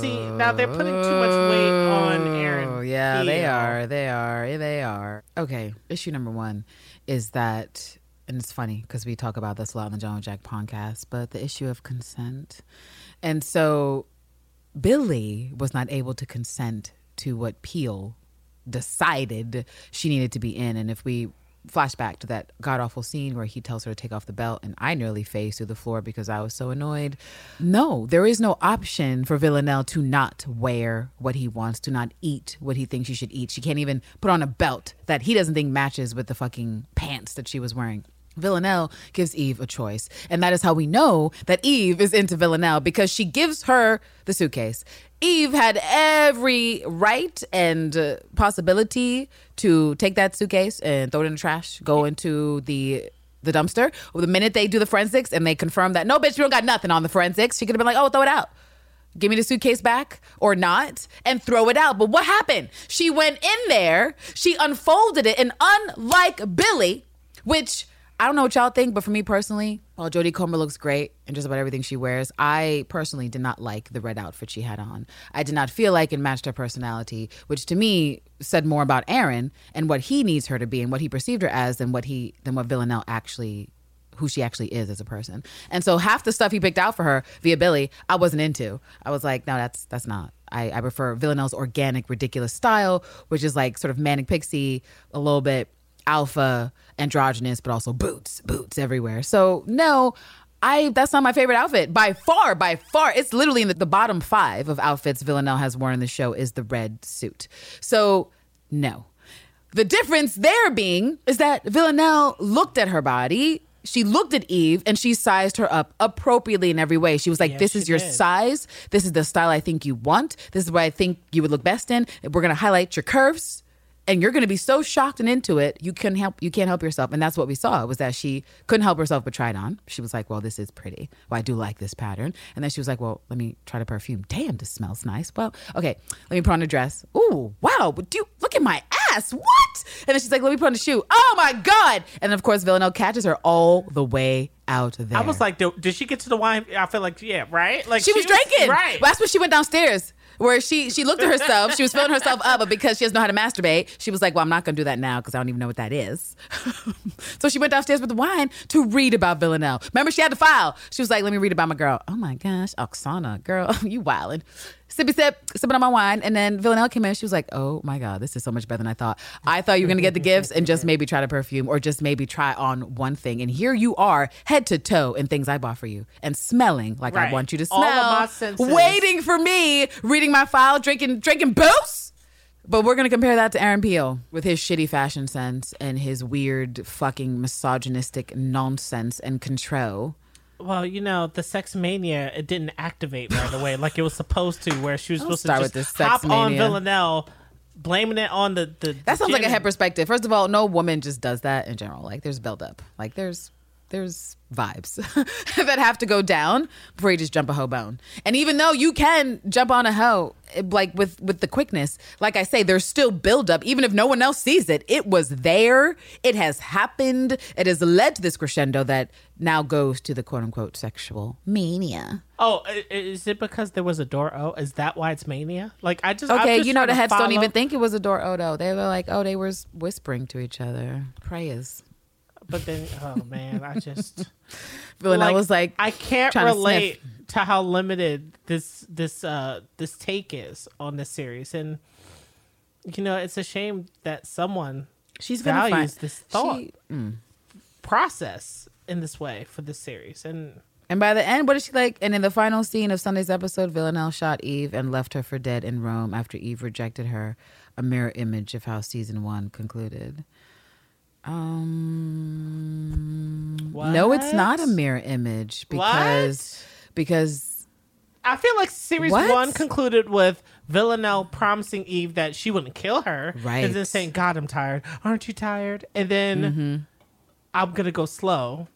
See, now they're putting too much weight on oh, Aaron Oh, Yeah, they are. They are. They are. Okay. Issue number one is that, and it's funny because we talk about this a lot on the John and Jack podcast, but the issue of consent. And so Billy was not able to consent to what Peel decided she needed to be in. And if we flash back to that god awful scene where he tells her to take off the belt and I nearly phased through the floor because I was so annoyed. No, there is no option for Villanelle to not wear what he wants, to not eat what he thinks she should eat. She can't even put on a belt that he doesn't think matches with the fucking pants that she was wearing. Villanelle gives Eve a choice. And that is how we know that Eve is into Villanelle because she gives her the suitcase. Eve had every right and uh, possibility to take that suitcase and throw it in the trash, go into the the dumpster. Well, the minute they do the forensics and they confirm that no, bitch, you don't got nothing on the forensics, she could have been like, oh, throw it out give me the suitcase back or not and throw it out. But what happened? She went in there, she unfolded it, and unlike Billy, which I don't know what y'all think, but for me personally, while Jodie Comer looks great and just about everything she wears, I personally did not like the red outfit she had on. I did not feel like it matched her personality, which to me said more about Aaron and what he needs her to be and what he perceived her as than what he than what Villanelle actually who she actually is as a person. And so half the stuff he picked out for her via Billy, I wasn't into. I was like, no, that's that's not. I, I prefer Villanelle's organic, ridiculous style, which is like sort of manic pixie, a little bit alpha, androgynous, but also boots, boots everywhere. So no, I that's not my favorite outfit by far. By far, it's literally in the, the bottom five of outfits Villanelle has worn in the show is the red suit. So no. The difference there being is that Villanelle looked at her body. She looked at Eve and she sized her up appropriately in every way. She was like, Yes, This is your did. size. This is the style I think you want. This is what I think you would look best in. We're going to highlight your curves and you're going to be so shocked and into it you can help you can't help yourself. And that's what we saw was that she couldn't help herself but try it on. She was like well this is pretty. Well i do like this pattern. And then she was like well let me try the perfume. Damn this smells nice. Well okay let me put on a dress. Ooh wow but do you look at my ass what? And then she's like let me put on a shoe. Oh my god. And of course villanelle catches her all the way out there. I was like, did she get to the wine? I feel like, yeah, right? Like she was drinking. right? That's when she went downstairs. Where she she looked at herself, she was filling herself up, but because she doesn't know how to masturbate, she was like, "Well, I'm not to do that now because I don't even know what that is." so she went downstairs with the wine to read about Villanelle. Remember, she had the file. She was like, "Let me read about my girl." Oh my gosh, Oksana, girl, you wildin'. Sippy sip, sipping on my wine, and then Villanelle came in. She was like, "Oh my god, this is so much better than I thought. I thought you were gonna get the gifts and just maybe try the perfume, or just maybe try on one thing. And here you are, head to toe in things I bought for you, and smelling like I want you to smell. All of my senses. Waiting for me, reading my file, drinking drinking booze. But we're gonna compare that to Aaron Peel with his shitty fashion sense and his weird fucking misogynistic nonsense and control. Well, you know, the sex mania it didn't activate right away like it was supposed to, where she was supposed start to with just this sex hop on. Villanelle, blaming it on the the. That sounds like a head perspective. First of all, no woman just does that in general. Like there's buildup. Like there's there's vibes that have to go down before you just jump a hoe bone. And even though you can jump on a hoe like with with the quickness, like I say, there's still build up. Even if no one else sees it, it was there. It has happened. It has led to this crescendo that now goes to the quote unquote sexual mania. Oh, is it because there was a door? Oh, is that why it's mania? Like I just Okay, just you know the heads don't even think it was a door odo. They were like, oh, they were whispering to each other prayers. But then, oh man, I just I was like, I can't trying to relate to, how limited this this uh this take is on this series, and you know it's a shame that someone she's values find this thought She- mm. process in this way for this series, and and by the end, what is she like? And in the final scene of Sunday's episode, Villanelle shot Eve and left her for dead in Rome after Eve rejected her. A mirror image of how season one concluded. Um, no, it's not a mirror image because What? because I feel like series What? one concluded with Villanelle promising Eve that she wouldn't kill her, Right. And then saying, "God, I'm tired. Aren't you tired?" And then Mm-hmm. I'm gonna go slow,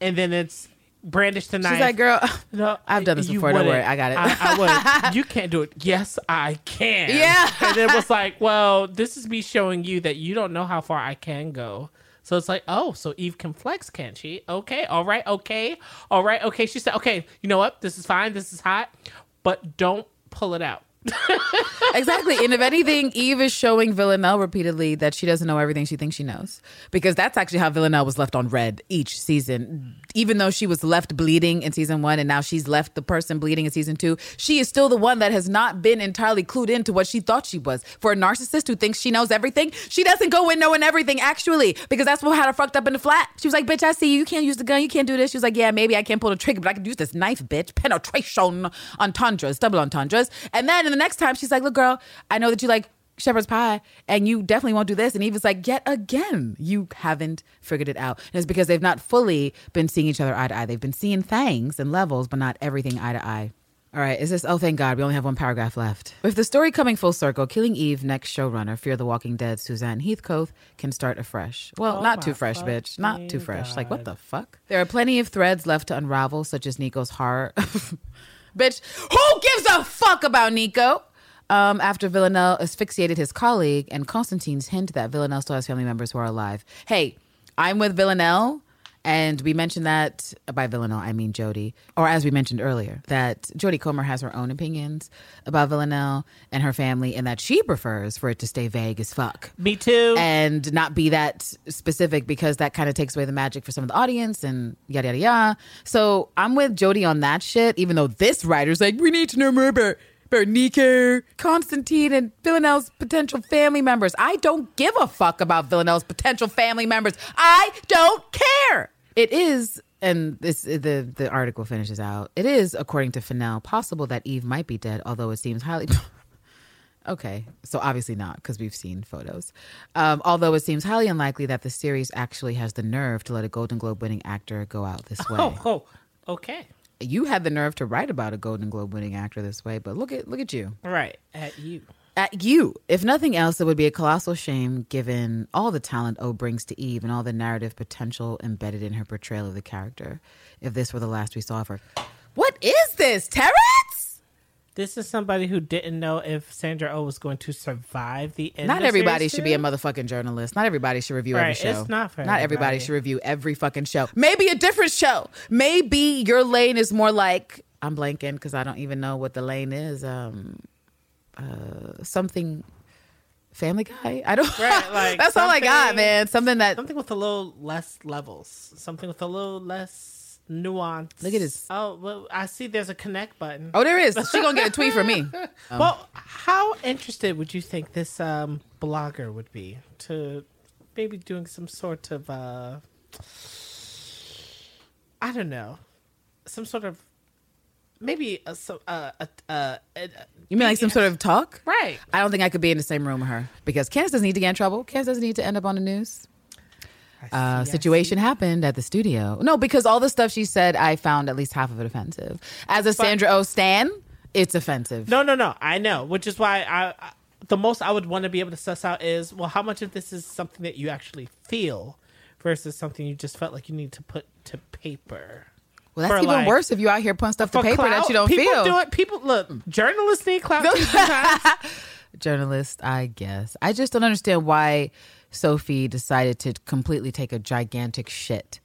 and then it's brandish the knife. She's like, girl, No, I've done this before, don't worry, I got it. I, I would. You can't do it. Yes, I can. Yeah. And it was like, well, this is me showing you that you don't know how far I can go. So it's like, oh, so Eve can flex, can't she? Okay, all right, okay, all right, okay. She said, okay, you know what? This is fine. This is hot, but don't pull it out. Exactly. And if anything, Eve is showing Villanelle repeatedly that she doesn't know everything she thinks she knows. Because that's actually how Villanelle was left on red each season. Even though she was left bleeding in season one and now she's left the person bleeding in season two, she is still the one that has not been entirely clued into what she thought she was. For a narcissist who thinks she knows everything, she doesn't go in knowing everything actually. Because that's what had her fucked up in the flat. She was like, bitch, I see you. You can't use the gun. You can't do this. She was like, yeah, maybe I can't pull the trigger, but I can use this knife, bitch. Penetration entendres, double entendres. And then in the next time, she's like, look, girl, I know that you like shepherd's pie and you definitely won't do this. And Eva's like, yet again, you haven't figured it out. And it's because they've not fully been seeing each other eye to eye. They've been seeing things and levels, but not everything eye to eye. All right, is this? Oh, thank God, we only have one paragraph left. With the story coming full circle, Killing Eve next showrunner, Fear the Walking Dead, Suzanne Heathcote, can start afresh. Well, Oh not too fresh, bitch. Not too fresh. Like, what the fuck? There are plenty of threads left to unravel, such as Niko's horror. bitch, who gives a fuck about Niko? Um, after Villanelle asphyxiated his colleague and Constantine's hint that Villanelle still has family members who are alive. Hey, I'm with Villanelle. And we mentioned that by Villanelle, I mean Jodie, or as we mentioned earlier, that Jodie Comer has her own opinions about Villanelle and her family, and that she prefers for it to stay vague as fuck Me too. and not be that specific because that kind of takes away the magic for some of the audience and yada yada yada. So I'm with Jodie on that shit, even though this writer's like, we need to know more about about Constantine, and Villanelle's potential family members. I don't give a fuck about Villanelle's potential family members. I don't care. It is. And this the the article finishes out. It is, according to Fennell, possible that Eve might be dead, although it seems highly Okay, so obviously not because we've seen photos. Um, although it seems highly unlikely that the series actually has the nerve to let a Golden Globe winning actor go out this way. oh, oh, okay. You had the nerve to write about a Golden Globe winning actor this way, but look at look at you. Right at you. At you. If nothing else, it would be a colossal shame given all the talent O brings to Eve and all the narrative potential embedded in her portrayal of the character. If this were the last we saw of her. What is this, Terrance? This is somebody who didn't know if Sandra Oh was going to survive the end. Not everybody should be a motherfucking journalist. Not everybody should review every Right, show. it's not for Not everybody everybody. should review every fucking show. Maybe a different show. Maybe your lane is more like I'm blanking because I don't even know what the lane is. Um, uh, something. Family Guy. I don't. Right, like that's all I got, man. Something that. Something with a little less levels. Something with a little less nuance. Look at this. Oh, well, I see. There's a connect button. Oh, there is. She gonna get a tweet from me. Well, how interested would you think this um, blogger would be to maybe doing some sort of, uh, I don't know, some sort of maybe a, so, uh, a, a, a, You mean like some sort of talk? right? I don't think I could be in the same room with her because Candace doesn't need to get in trouble. Candace doesn't need to end up on the news. Uh, situation happened at the studio. No, because all the stuff she said, I found at least half of it offensive. As a Sandra O stan, it's offensive. No, no, no. I know, which is why I, I the most I would want to be able to suss out is well, how much of this is something that you actually feel versus something you just felt like you need to put to paper. well, that's even like- worse if you out here putting stuff to paper that you don't people feel. do it. People look. Journalists need clout journalists, I guess. I just don't understand why Sophie decided to completely take a gigantic shit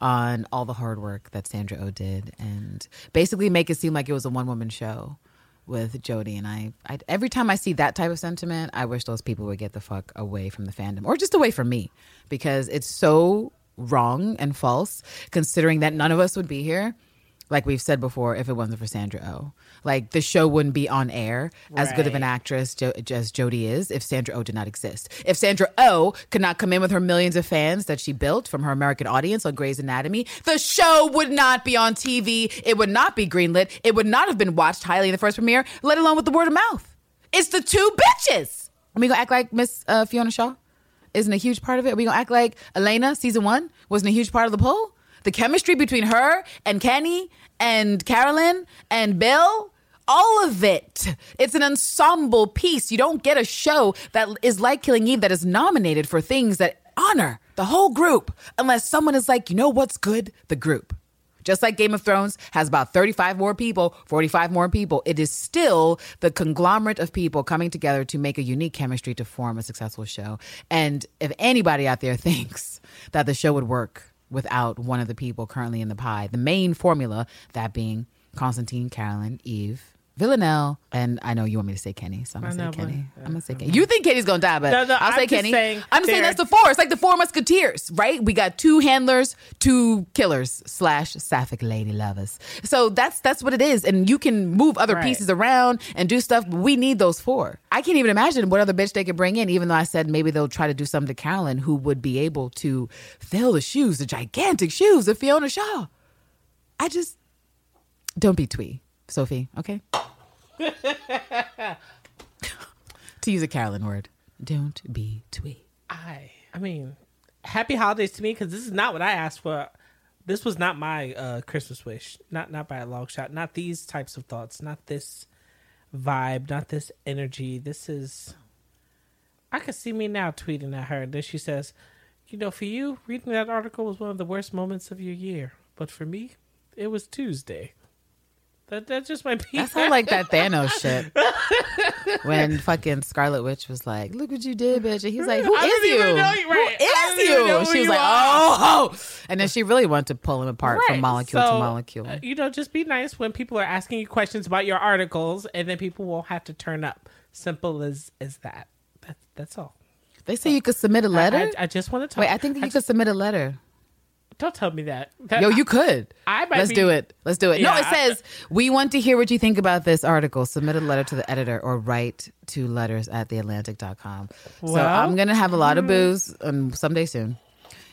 on all the hard work that Sandra O did and basically make it seem like it was a one woman show with Jodie. And I, I, every time I see that type of sentiment, I wish those people would get the fuck away from the fandom or just away from me because it's so wrong and false considering that none of us would be here. Like we've said before, if it wasn't for Sandra Oh, like the show wouldn't be on air as good of an actress jo- as Jodie is if Sandra Oh did not exist. If Sandra Oh could not come in with her millions of fans that she built from her American audience on Grey's Anatomy, the show would not be on TV. It would not be greenlit. It would not have been watched highly in the first premiere, let alone with the word of mouth. It's the two bitches. Are we gonna act like Miss uh, Fiona Shaw isn't a huge part of it? Are we gonna act like Elena season one wasn't a huge part of the poll? The chemistry between her and Kenny and Carolyn and Bill all of it. It's an ensemble piece. You don't get a show that is like Killing Eve that is nominated for things that honor the whole group unless someone is like, you know what's good? The group. Just like Game of Thrones has about 35 more people, 45 more people, it is still the conglomerate of people coming together to make a unique chemistry to form a successful show. And if anybody out there thinks that the show would work without one of the people currently in the pie, the main formula, that being Constantine, Carolyn, Eve, Villanelle, and I know you want me to say Kenny, so I'm gonna say Kenny. I'm gonna say uh, Kenny. You think Kenny's gonna die, but No, no, I'll say I'm just Kenny. saying I'm just saying that's the four. It's like the four musketeers, right? We got two handlers, two killers slash sapphic lady lovers. So that's that's what it is, and you can move other Right. pieces around and do stuff. But we need those four. I can't even imagine what other bitch they could bring in. Even though I said maybe they'll try to do something to Carolyn, who would be able to fill the shoes, the gigantic shoes of Fiona Shaw. I just don't be twee, Sophie. Okay. to use a Carolyn word, don't be twee. I I mean, happy holidays to me because this is not what I asked for. This was not my uh, Christmas wish. Not not by a long shot. Not these types of thoughts. Not this vibe. Not this energy. This is. I could see me now tweeting at her. And then she says, "You know, for you, reading that article was one of the worst moments of your year. But for me, it was Tuesday. That that just might be. That sounds like that Thanos shit. when fucking Scarlet Witch was like, "Look what you did, bitch," and he's like, "Who I is you? even know you, right. Who I is you?" who she was you like. "Oh," and then she really wanted to pull him apart from Right. molecule to molecule. uh, you know, just be nice when people are asking you questions about your articles, and then people won't have to turn up. Simple as as that. That's that's all. they say you could submit a letter. I, I just want to talk. Wait, I think that you could submit a letter. Don't tell me that. That- Yo, you could. I might Let's be- do it. Let's do it. no, it says we want to hear what you think about this article. Submit a letter to the editor or write to letters at theatlantic.com. so I'm gonna have a lot of booze um, someday soon.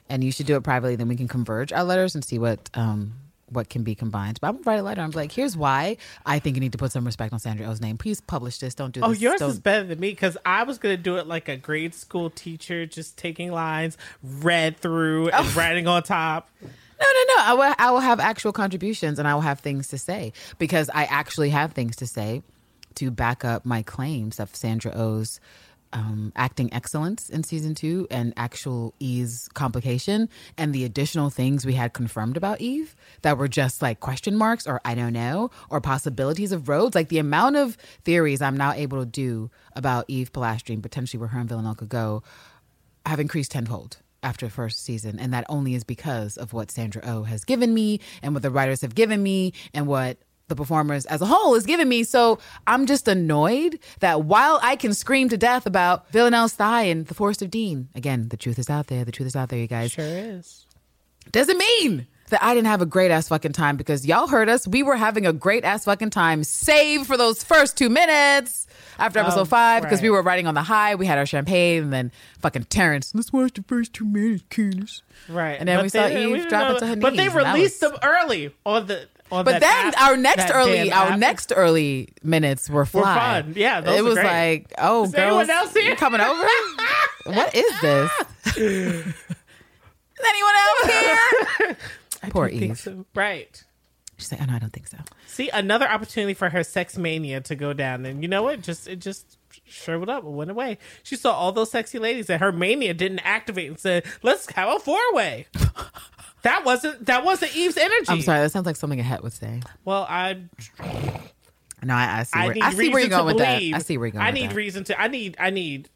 And you should do it privately, then we can converge our letters and see what um what can be combined. But I'm gonna write a letter. I'm like, here's why I think you need to put some respect on Sandra Oh's name. Please publish this. Don't do oh, this. Oh, yours Don't- is better than me because I was gonna do it like a grade school teacher, just taking lines, read through, and Oh. writing on top. No, no, no. I will, I will have actual contributions and I will have things to say because I actually have things to say to back up my claims of Sandra Oh's um, acting excellence in season two and actual Eve's complication and the additional things we had confirmed about Eve that were just like question marks or I don't know or possibilities of roads. Like the amount of theories I'm now able to do about Eve Polastri and potentially where her and Villanelle could go have increased tenfold after the first season, and that only is because of what Sandra O has given me, and what the writers have given me, and what the performers as a whole has given me. So I'm just annoyed that while I can scream to death about Villanelle's thigh and the Forest of Dean, again, the truth is out there. The truth is out there, you guys Sure is. doesn't mean that I didn't have a great ass fucking time because y'all heard us. We were having a great ass fucking time, save for those first two minutes after episode Um, five because we were riding on the high. We had our champagne and then fucking Terrance. Let's watch the first two minutes, Candace. Right. And then we saw Eve drop into her knees. But they knees, and that released was- them early on the. But then app- our next early, our app. next early minutes were fly. fun. Yeah, those it was great. like, oh, Is girls, anyone else here? you coming over? what is this? is anyone else here? Poor Eve. so. Right. She's like, oh no, I don't think so. See, another opportunity for her sex mania to go down, and you know what? Just it just shriveled up, and went away. She saw all those sexy ladies, and her mania didn't activate, and said, "Let's have a four way." that wasn't that wasn't Eve's energy. I'm sorry, that sounds like something a het would say. Well, I No, I, I see I where, I see where you're going with that. I see where you're going I with need that. reason to. I need. I need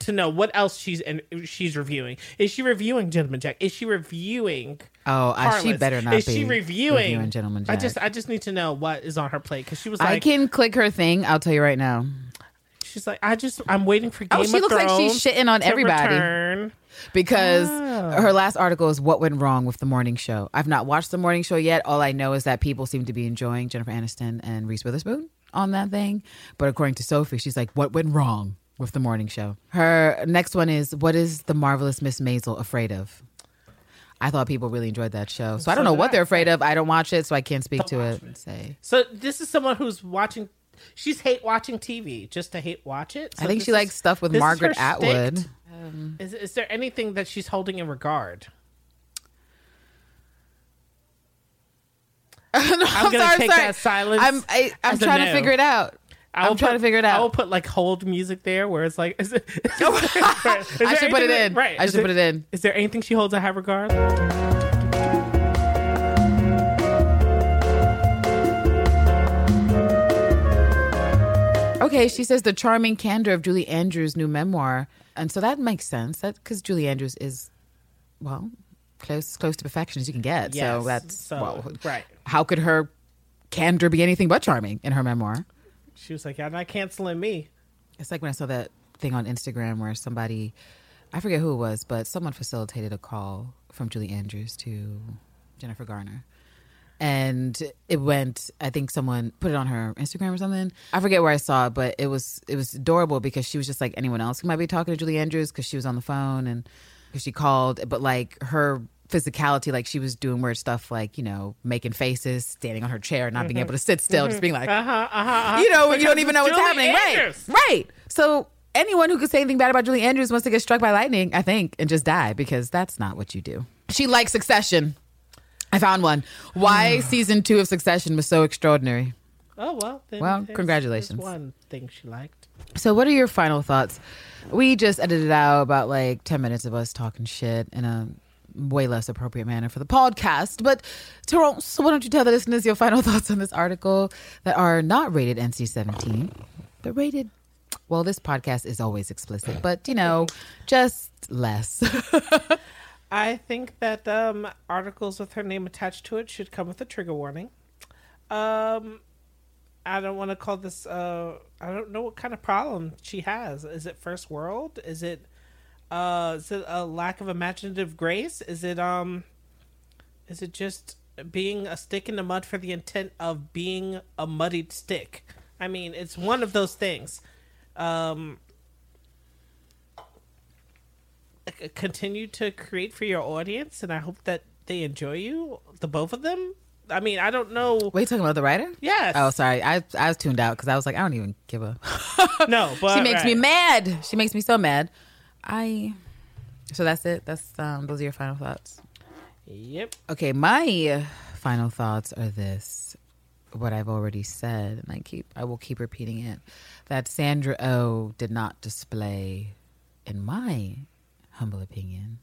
to know what else she's and she's reviewing. Is she reviewing Gentleman Jack? Is she reviewing? Oh, uh, she better not Is be she reviewing? reviewing Gentleman I just. I just need to know what is on her plate because she was like. I can click her thing. I'll tell you right now. She's like, I just. I'm waiting for oh, Game Oh, she of looks like she's shitting on everybody. return. because Oh. her last article is what went wrong with the morning show. I've not watched the morning show yet. All I know is that people seem to be enjoying Jennifer Aniston and Reese Witherspoon on that thing. But according to Sophie, she's like, what went wrong with the morning show? Her next one is what is the marvelous Miss Maisel afraid of? I thought people really enjoyed that show. So I don't know what they're afraid of. I don't watch it, so I can't speak to it and say. So this is someone who's watching. She's hate watching TV just to hate watch it. I think she is- likes stuff with Margaret Atwood. shtick? Is, is there anything that she's holding in regard? I'm, I'm gonna sorry, take sorry. that silence I'm I, I'm as a trying to figure it out. I will I'm trying to figure it out. I will put like hold music there, where it's like. Is it, is there- I should put it in. that- Right. I should put it in. Is there anything she holds in high regard? Okay, she says the charming candor of Julie Andrews' new memoir, and so that makes sense. That because Julie Andrews is, well, close close to perfection as you can get. Yes. So that's So, well, right. How could her candor be anything but charming in her memoir? She was like, "You're not canceling me." It's like when I saw that thing on Instagram where somebody, I forget who it was, but someone facilitated a call from Julie Andrews to Jennifer Garner. And it went, I think someone put it on her Instagram or something. I forget where I saw it, but it was it was adorable because she was just like anyone else who might be talking to Julie Andrews because she was on the phone and because she called, but like her physicality, like she was doing weird stuff like, you know, making faces, standing on her chair, not being able to sit still, just being like, Uh huh. Uh huh. you know, you don't even know what's Julie happening. Andrews. Right. Right. So anyone who could say anything bad about Julie Andrews wants to get struck by lightning, I think, and just die because that's not what you do. She likes Succession. I found one. Why season two of Succession was so extraordinary. Oh well. Well, congratulations. one thing she liked. So, what are your final thoughts? We just edited out about like 10 minutes of us talking shit in a way less appropriate manner for the podcast. But, Terrance, why don't you tell the listeners your final thoughts on this article that are not rated NC 17, but rated, well, this podcast is always explicit, but, you know, just less. I think that um, articles with her name attached to it should come with a trigger warning. Um, I don't want to call this. Uh, I don't know what kind of problem she has. Is it first world? Is it? Uh, is it a lack of imaginative grace? Is it um? Is it just being a stick in the mud for the intent of being a muddied stick? I mean, it's one of those things. Um, c- continue to create for your audience, and I hope that they enjoy you, the both of them. I mean, I don't know. Wait, talking about the writer? Yes. Oh, sorry. I, I was tuned out because I was like, I don't even give a. No, but she makes me mad. She makes me so mad. I. So that's it. That's um. Those are your final thoughts. Yep. Okay, my final thoughts are this: what I've already said, and I keep I will keep repeating it. That Sandra O did not display, in my humble opinion,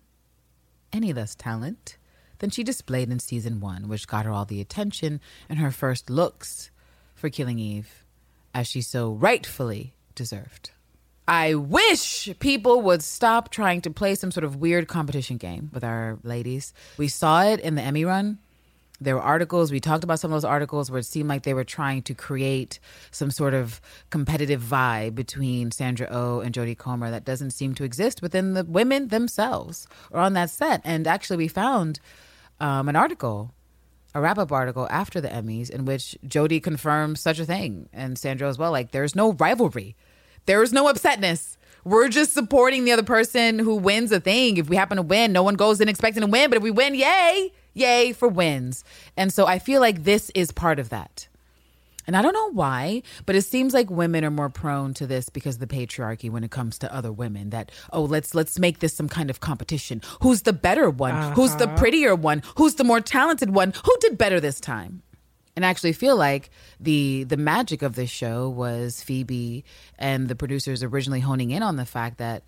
any less talent than she displayed in season one, which got her all the attention and her first looks for Killing Eve, as she so rightfully deserved. I wish people would stop trying to play some sort of weird competition game with our ladies. We saw it in the Emmy run. There were articles, we talked about some of those articles where it seemed like they were trying to create some sort of competitive vibe between Sandra O oh and Jodie Comer that doesn't seem to exist within the women themselves or on that set. And actually, we found um, an article a wrap up article after the Emmys in which Jodie confirms such a thing and Sandra as well. Like, there's no rivalry, there's no upsetness. We're just supporting the other person who wins a thing. If we happen to win, no one goes in expecting to win, but if we win, yay, yay for wins. And so I feel like this is part of that. And I don't know why, but it seems like women are more prone to this because of the patriarchy when it comes to other women that oh let's let's make this some kind of competition. Who's the better one? Who's the uh-huh. prettier one? Who's the more talented one? Who did better this time? And I actually feel like the the magic of this show was Phoebe and the producers originally honing in on the fact that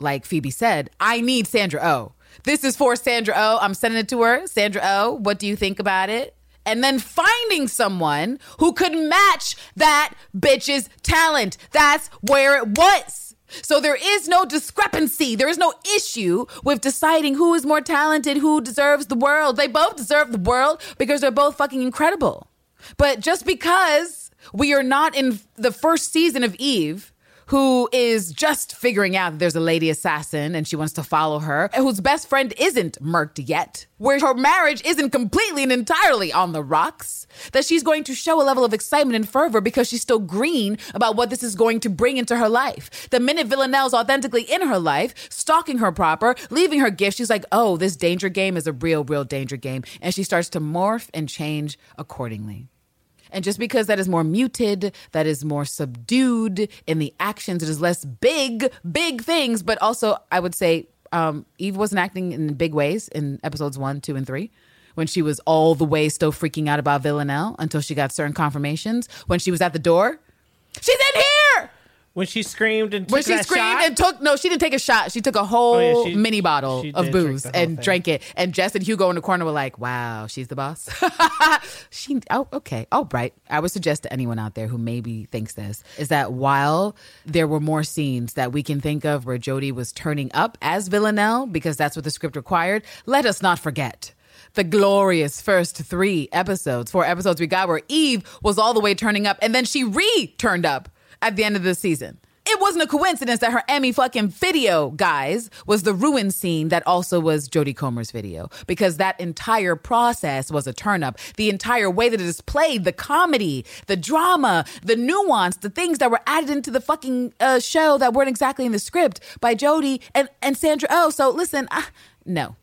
like Phoebe said, I need Sandra O. This is for Sandra O. I'm sending it to her. Sandra O, what do you think about it? And then finding someone who could match that bitch's talent. That's where it was. So there is no discrepancy. There is no issue with deciding who is more talented, who deserves the world. They both deserve the world because they're both fucking incredible. But just because we are not in the first season of Eve, who is just figuring out that there's a lady assassin and she wants to follow her, whose best friend isn't murked yet, where her marriage isn't completely and entirely on the rocks, that she's going to show a level of excitement and fervor because she's still green about what this is going to bring into her life. The minute Villanelle's authentically in her life, stalking her proper, leaving her gift, she's like, oh, this danger game is a real, real danger game. And she starts to morph and change accordingly. And just because that is more muted, that is more subdued in the actions, it is less big, big things. But also, I would say um, Eve wasn't acting in big ways in episodes one, two, and three. when she was all the way still freaking out about Villanelle until she got certain confirmations. When she was at the door, she's in here. When she screamed and took When she that screamed shot, and took no, she didn't take a shot. She took a whole Oh, yeah, she- mini bottle she of booze and thing. drank it. And Jess and Hugo in the corner were like, "Wow, she's the boss." she, oh, okay, all right. I would suggest to anyone out there who maybe thinks this is that while there were more scenes that we can think of where Jodie was turning up as Villanelle because that's what the script required, let us not forget the glorious first three episodes, four episodes we got where Eve was all the way turning up and then she re turned up at the end of the season. It wasn't a coincidence that her Emmy fucking video, guys, was the ruin scene that also was Jodie Comer's video because that entire process was a turn up. The entire way that it is played, the comedy, the drama, the nuance, the things that were added into the fucking uh, show that weren't exactly in the script by Jodie and, and Sandra Oh. So listen, ah, no,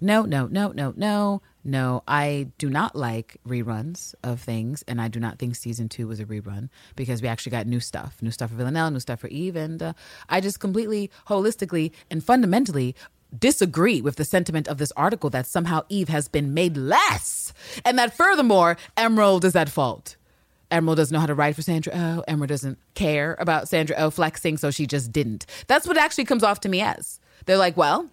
no, no, no, no, no, no. I do not like reruns of things, and I do not think season two was a rerun because we actually got new stuff, new stuff for Villanelle, new stuff for Eve, and uh, I just completely, holistically, and fundamentally disagree with the sentiment of this article that somehow Eve has been made less, and that furthermore, Emerald is at fault. Emerald doesn't know how to write for Sandra Oh. Emerald doesn't care about Sandra Oh flexing, so she just didn't. That's what actually comes off to me as. They're like, well,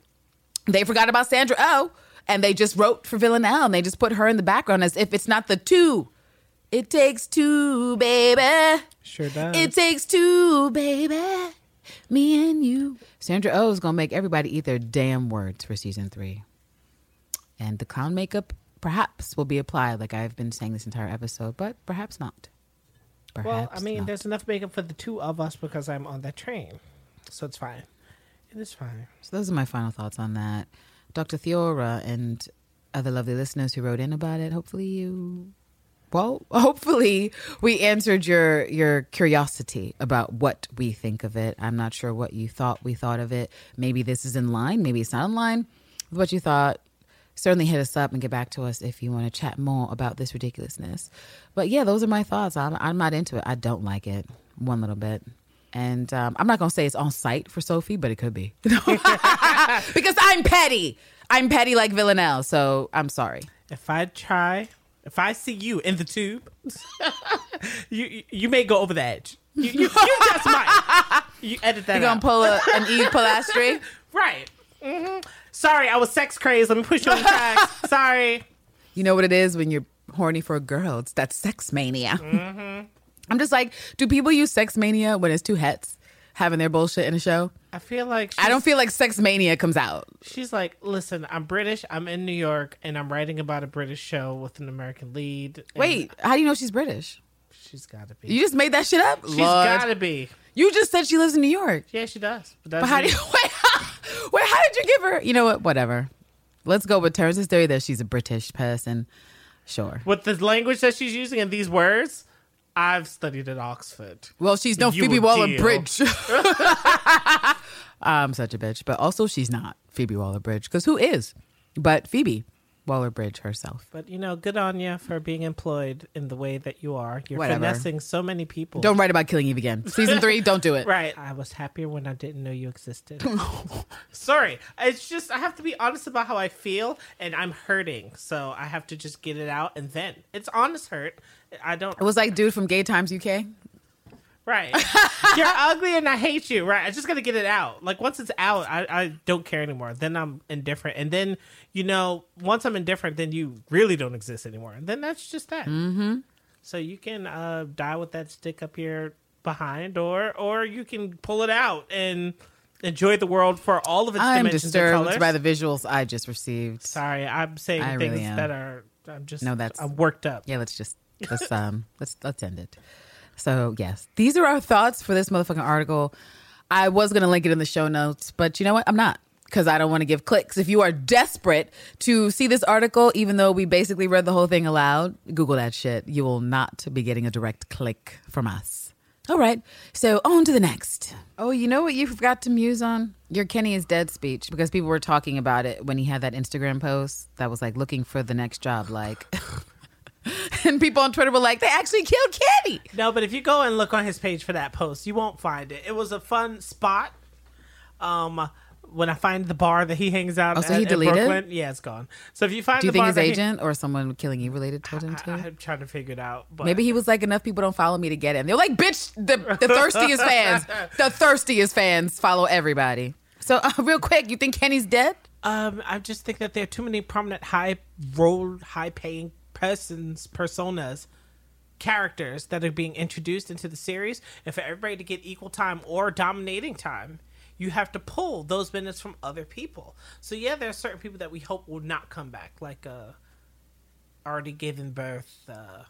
they forgot about Sandra Oh, and they just wrote for Villanelle, and they just put her in the background as if it's not the two. It takes two, baby. Sure does. It takes two, baby. Me and you. Sandra Oh is gonna make everybody eat their damn words for season three, and the clown makeup perhaps will be applied, like I've been saying this entire episode, but perhaps not. Perhaps well, I mean, not. there's enough makeup for the two of us because I'm on that train, so it's fine. It is fine. So those are my final thoughts on that. Dr. Theora and other lovely listeners who wrote in about it. Hopefully you well, hopefully we answered your your curiosity about what we think of it. I'm not sure what you thought we thought of it. Maybe this is in line, maybe it's not in line with what you thought. Certainly hit us up and get back to us if you want to chat more about this ridiculousness. But yeah, those are my thoughts. I'm, I'm not into it. I don't like it one little bit. And um, I'm not to say it's on site for Sophie, but it could be. because I'm petty. I'm petty like Villanelle, so I'm sorry. If I try, if I see you in the tube, you you- may go over the edge. You, you, you just might. You edit that You gonna out. pull a, an Eve Polastri? right. hmm Sorry, I was sex crazed. Let me push you on the tracks. Sorry. You know what it is when you're horny for a girl? It's that sex mania. I'm just like, do people use sex mania when it's two hets having their bullshit in a show? I feel like I don't feel like sex mania comes out. She's like, listen, I'm British. I'm in New York, and I'm writing about a British show with an American lead. Wait, how do you know she's British? she's got to be. You just made that shit up? She's got to be. You just said she lives in New York. Yeah, she does. But, But how do you wait? Wait, how did you give her? You know what? Whatever. Let's go with Terrance's theory that she's a British person. Sure. with the language that she's using and these words? I've studied at Oxford. Well, she's no You Phoebe Waller deal. Bridge. I'm such a bitch, but also she's not Phoebe Waller Bridge because who is? But Phoebe Waller Bridge herself. But you know, good on you for being employed in the way that you are. You're Whatever. finessing so many people. Don't write about killing Eve again. Season three, don't do it. Right. I was happier when I didn't know you existed. Sorry. It's just I have to be honest about how I feel and I'm hurting. So I have to just get it out and then it's honest hurt. I don't It was like dude from Gay Times UK. Right. You're ugly and I hate you. Right. I just gotta get it out. Like once it's out, I, I don't care anymore. Then I'm indifferent. And then, you know, once I'm indifferent, then you really don't exist anymore. And then that's just that. Mm-hmm. So you can uh, die with that stick up here behind, or or you can pull it out and enjoy the world for all of its I'm dimensions and disturbed colors. by the visuals I just received. Sorry, I'm saying I things really that are. I'm just. No, that's- I'm worked up. Yeah, let's just let's um let's let's end it. So yes, these are our thoughts for this motherfucking article. I was gonna link it in the show notes, but you know what? I'm not because I don't want to give clicks. If you are desperate to see this article, even though we basically read the whole thing aloud, Google that shit. You will not be getting a direct click from us. All right, so on to the next. Oh, you know what you forgot to muse on? Your Kenny is dead speech because people were talking about it when he had that Instagram post that was like looking for the next job, like. and people on Twitter were like, "They actually killed Kenny." No, but if you go and look on his page for that post, you won't find it. It was a fun spot. Um, when I find the bar that he hangs out Oh, so at he in deleted? Brooklyn, yeah, it's gone. So if you find Do you the think his that he- agent or someone killing you related told him to? I, am trying to figure it out. But Maybe he was like, enough people don't follow me to get in. They're like, bitch, the, the thirstiest fans, the thirstiest fans follow everybody. So, uh, real quick, you think Kenny's dead? Um, I just think that there are too many prominent, high role, high paying persons, personas, characters that are being introduced into the series. And for everybody to get equal time or dominating time, you have to pull those minutes from other people. So yeah, there are certain people that we hope will not come back, like uh, already given birth, uh,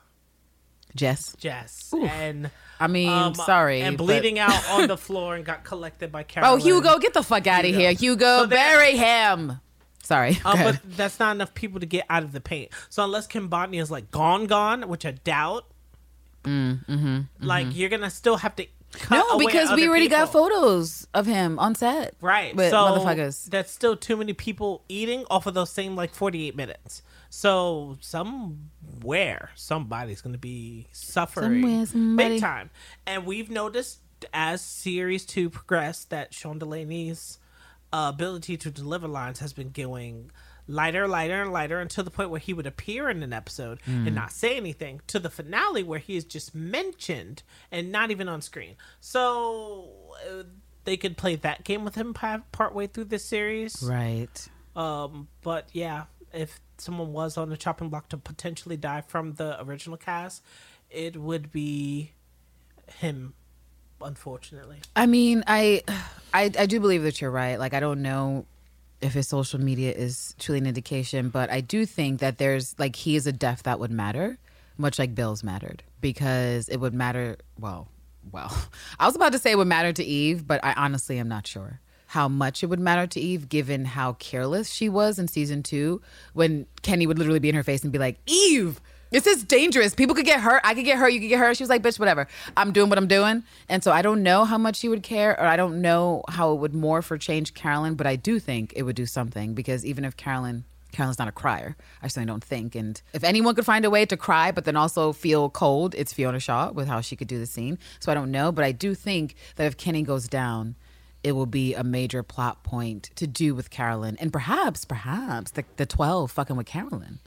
Jess. Jess, and I mean, um, sorry. and but- bleeding out on the floor and got collected by Carol. Oh, Hugo, get the fuck out of here. Hugo, So bury him. Sorry. Um, but that's not enough people to get out of the paint. So unless Kim Botany is like gone, gone, which I doubt, like you're gonna still have to. Cut Mm, no, because we already got photos of him on set. Right, With so motherfuckers. that's still too many people eating off of those same like 48 minutes. So somewhere somebody's gonna be suffering Somewhere, somebody. big time, and we've noticed as series two progressed that Sean Delaney's uh, ability to deliver lines has been going lighter, lighter, and lighter until the point where he would appear in an episode Mm. and not say anything to the finale where he is just mentioned and not even on screen. So uh, they could play that game with him pa- partway through this series. Right. Um, but yeah, if someone was on the chopping block to potentially die from the original cast, it would be him. Unfortunately, I mean, I, I, I do believe that you're right. Like, I don't know if his social media is truly an indication, but I do think that there's like he is a death that would matter, much like Bill's mattered, because it would matter. Well, well, I was about to say it would matter to Eve, but I honestly am not sure how much it would matter to Eve, given how careless she was in season two, when Kenny would literally be in her face and be like, "Eve." This is dangerous. People could get hurt. I could get hurt. You could get hurt. She was like, bitch, whatever. I'm doing what I'm doing. And so I don't know how much she would care, or I don't know how it would morph or change Carolyn, but I do think it would do something because even if Carolyn, Carolyn's not a crier, I certainly don't think. And if anyone could find a way to cry, but then also feel cold, it's Fiona Shaw with how she could do the scene. So I don't know, but I do think that if Kenny goes down, it will be a major plot point to do with Carolyn, and perhaps, perhaps the, the 12 fucking with Carolyn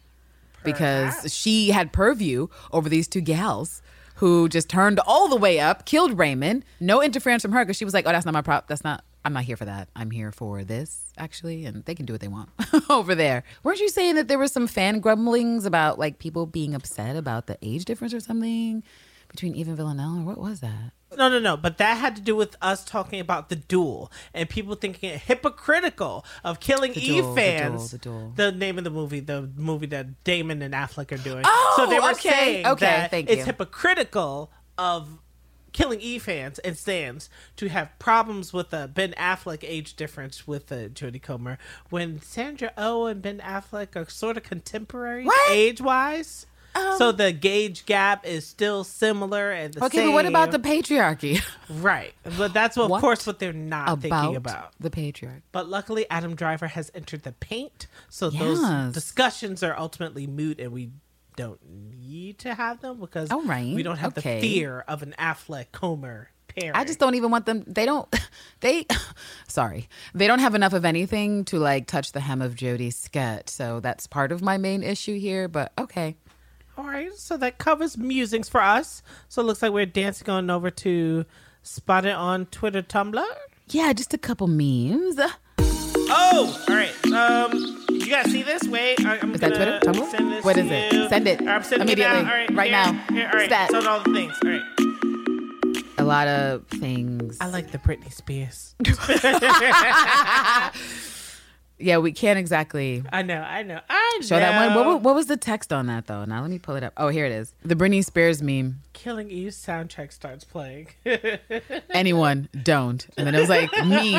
because she had purview over these two gals who just turned all the way up, killed Raymond. No interference from her because she was like, "Oh, that's not my prop. That's not. I'm not here for that. I'm here for this actually, and they can do what they want over there." Weren't you saying that there were some fan grumblings about like people being upset about the age difference or something between Eve and Villanelle, or what was that? no, no, no. But that had to do with us talking about the duel and people thinking it hypocritical of killing The Eve Duel, the fans. Duel, the Duel. The name of the movie, the movie that Damon and Affleck are doing. Oh, so they were okay, saying okay, that thank it's you. hypocritical of killing Eve fans and stands to have problems with the Ben Affleck age difference with uh, Jodie Comer when Sandra Oh and Ben Affleck are sort of contemporary age wise. So um, the gauge gap is still similar and the Okay, but what about the patriarchy? right? But that's what, What of course, what they're not about, thinking about. the patriarchy. But luckily, Adam Driver has entered the paint, so Yes. those discussions are ultimately moot, and we don't need to have them because All right, we don't have okay. the fear of an Affleck Comer. I just don't even want them. They don't. They, sorry, they don't have enough of anything to like touch the hem of Jodie's skirt. So that's part of my main issue here. But okay, All right, so that covers musings for us. So it looks like we're dancing on over to Spot It on Twitter, Tumblr. yeah, just a couple memes. Oh, all right. Um, you guys see this? Wait, I- I'm Is that Twitter? Tumblr? Send this What it? you. Send it All right, I'm sending immediately, It now. All right, right here, now. Here, all right, Stat. it's all the things. All right. A lot of things. I like the Britney Spears. Yeah, we can't exactly I know, I know, I know. show that one. What, what was the text on that though? Now let me pull it up. Oh, here it is. The Britney Spears meme. Killing Eve soundtrack starts playing. anyone don't and then it was like me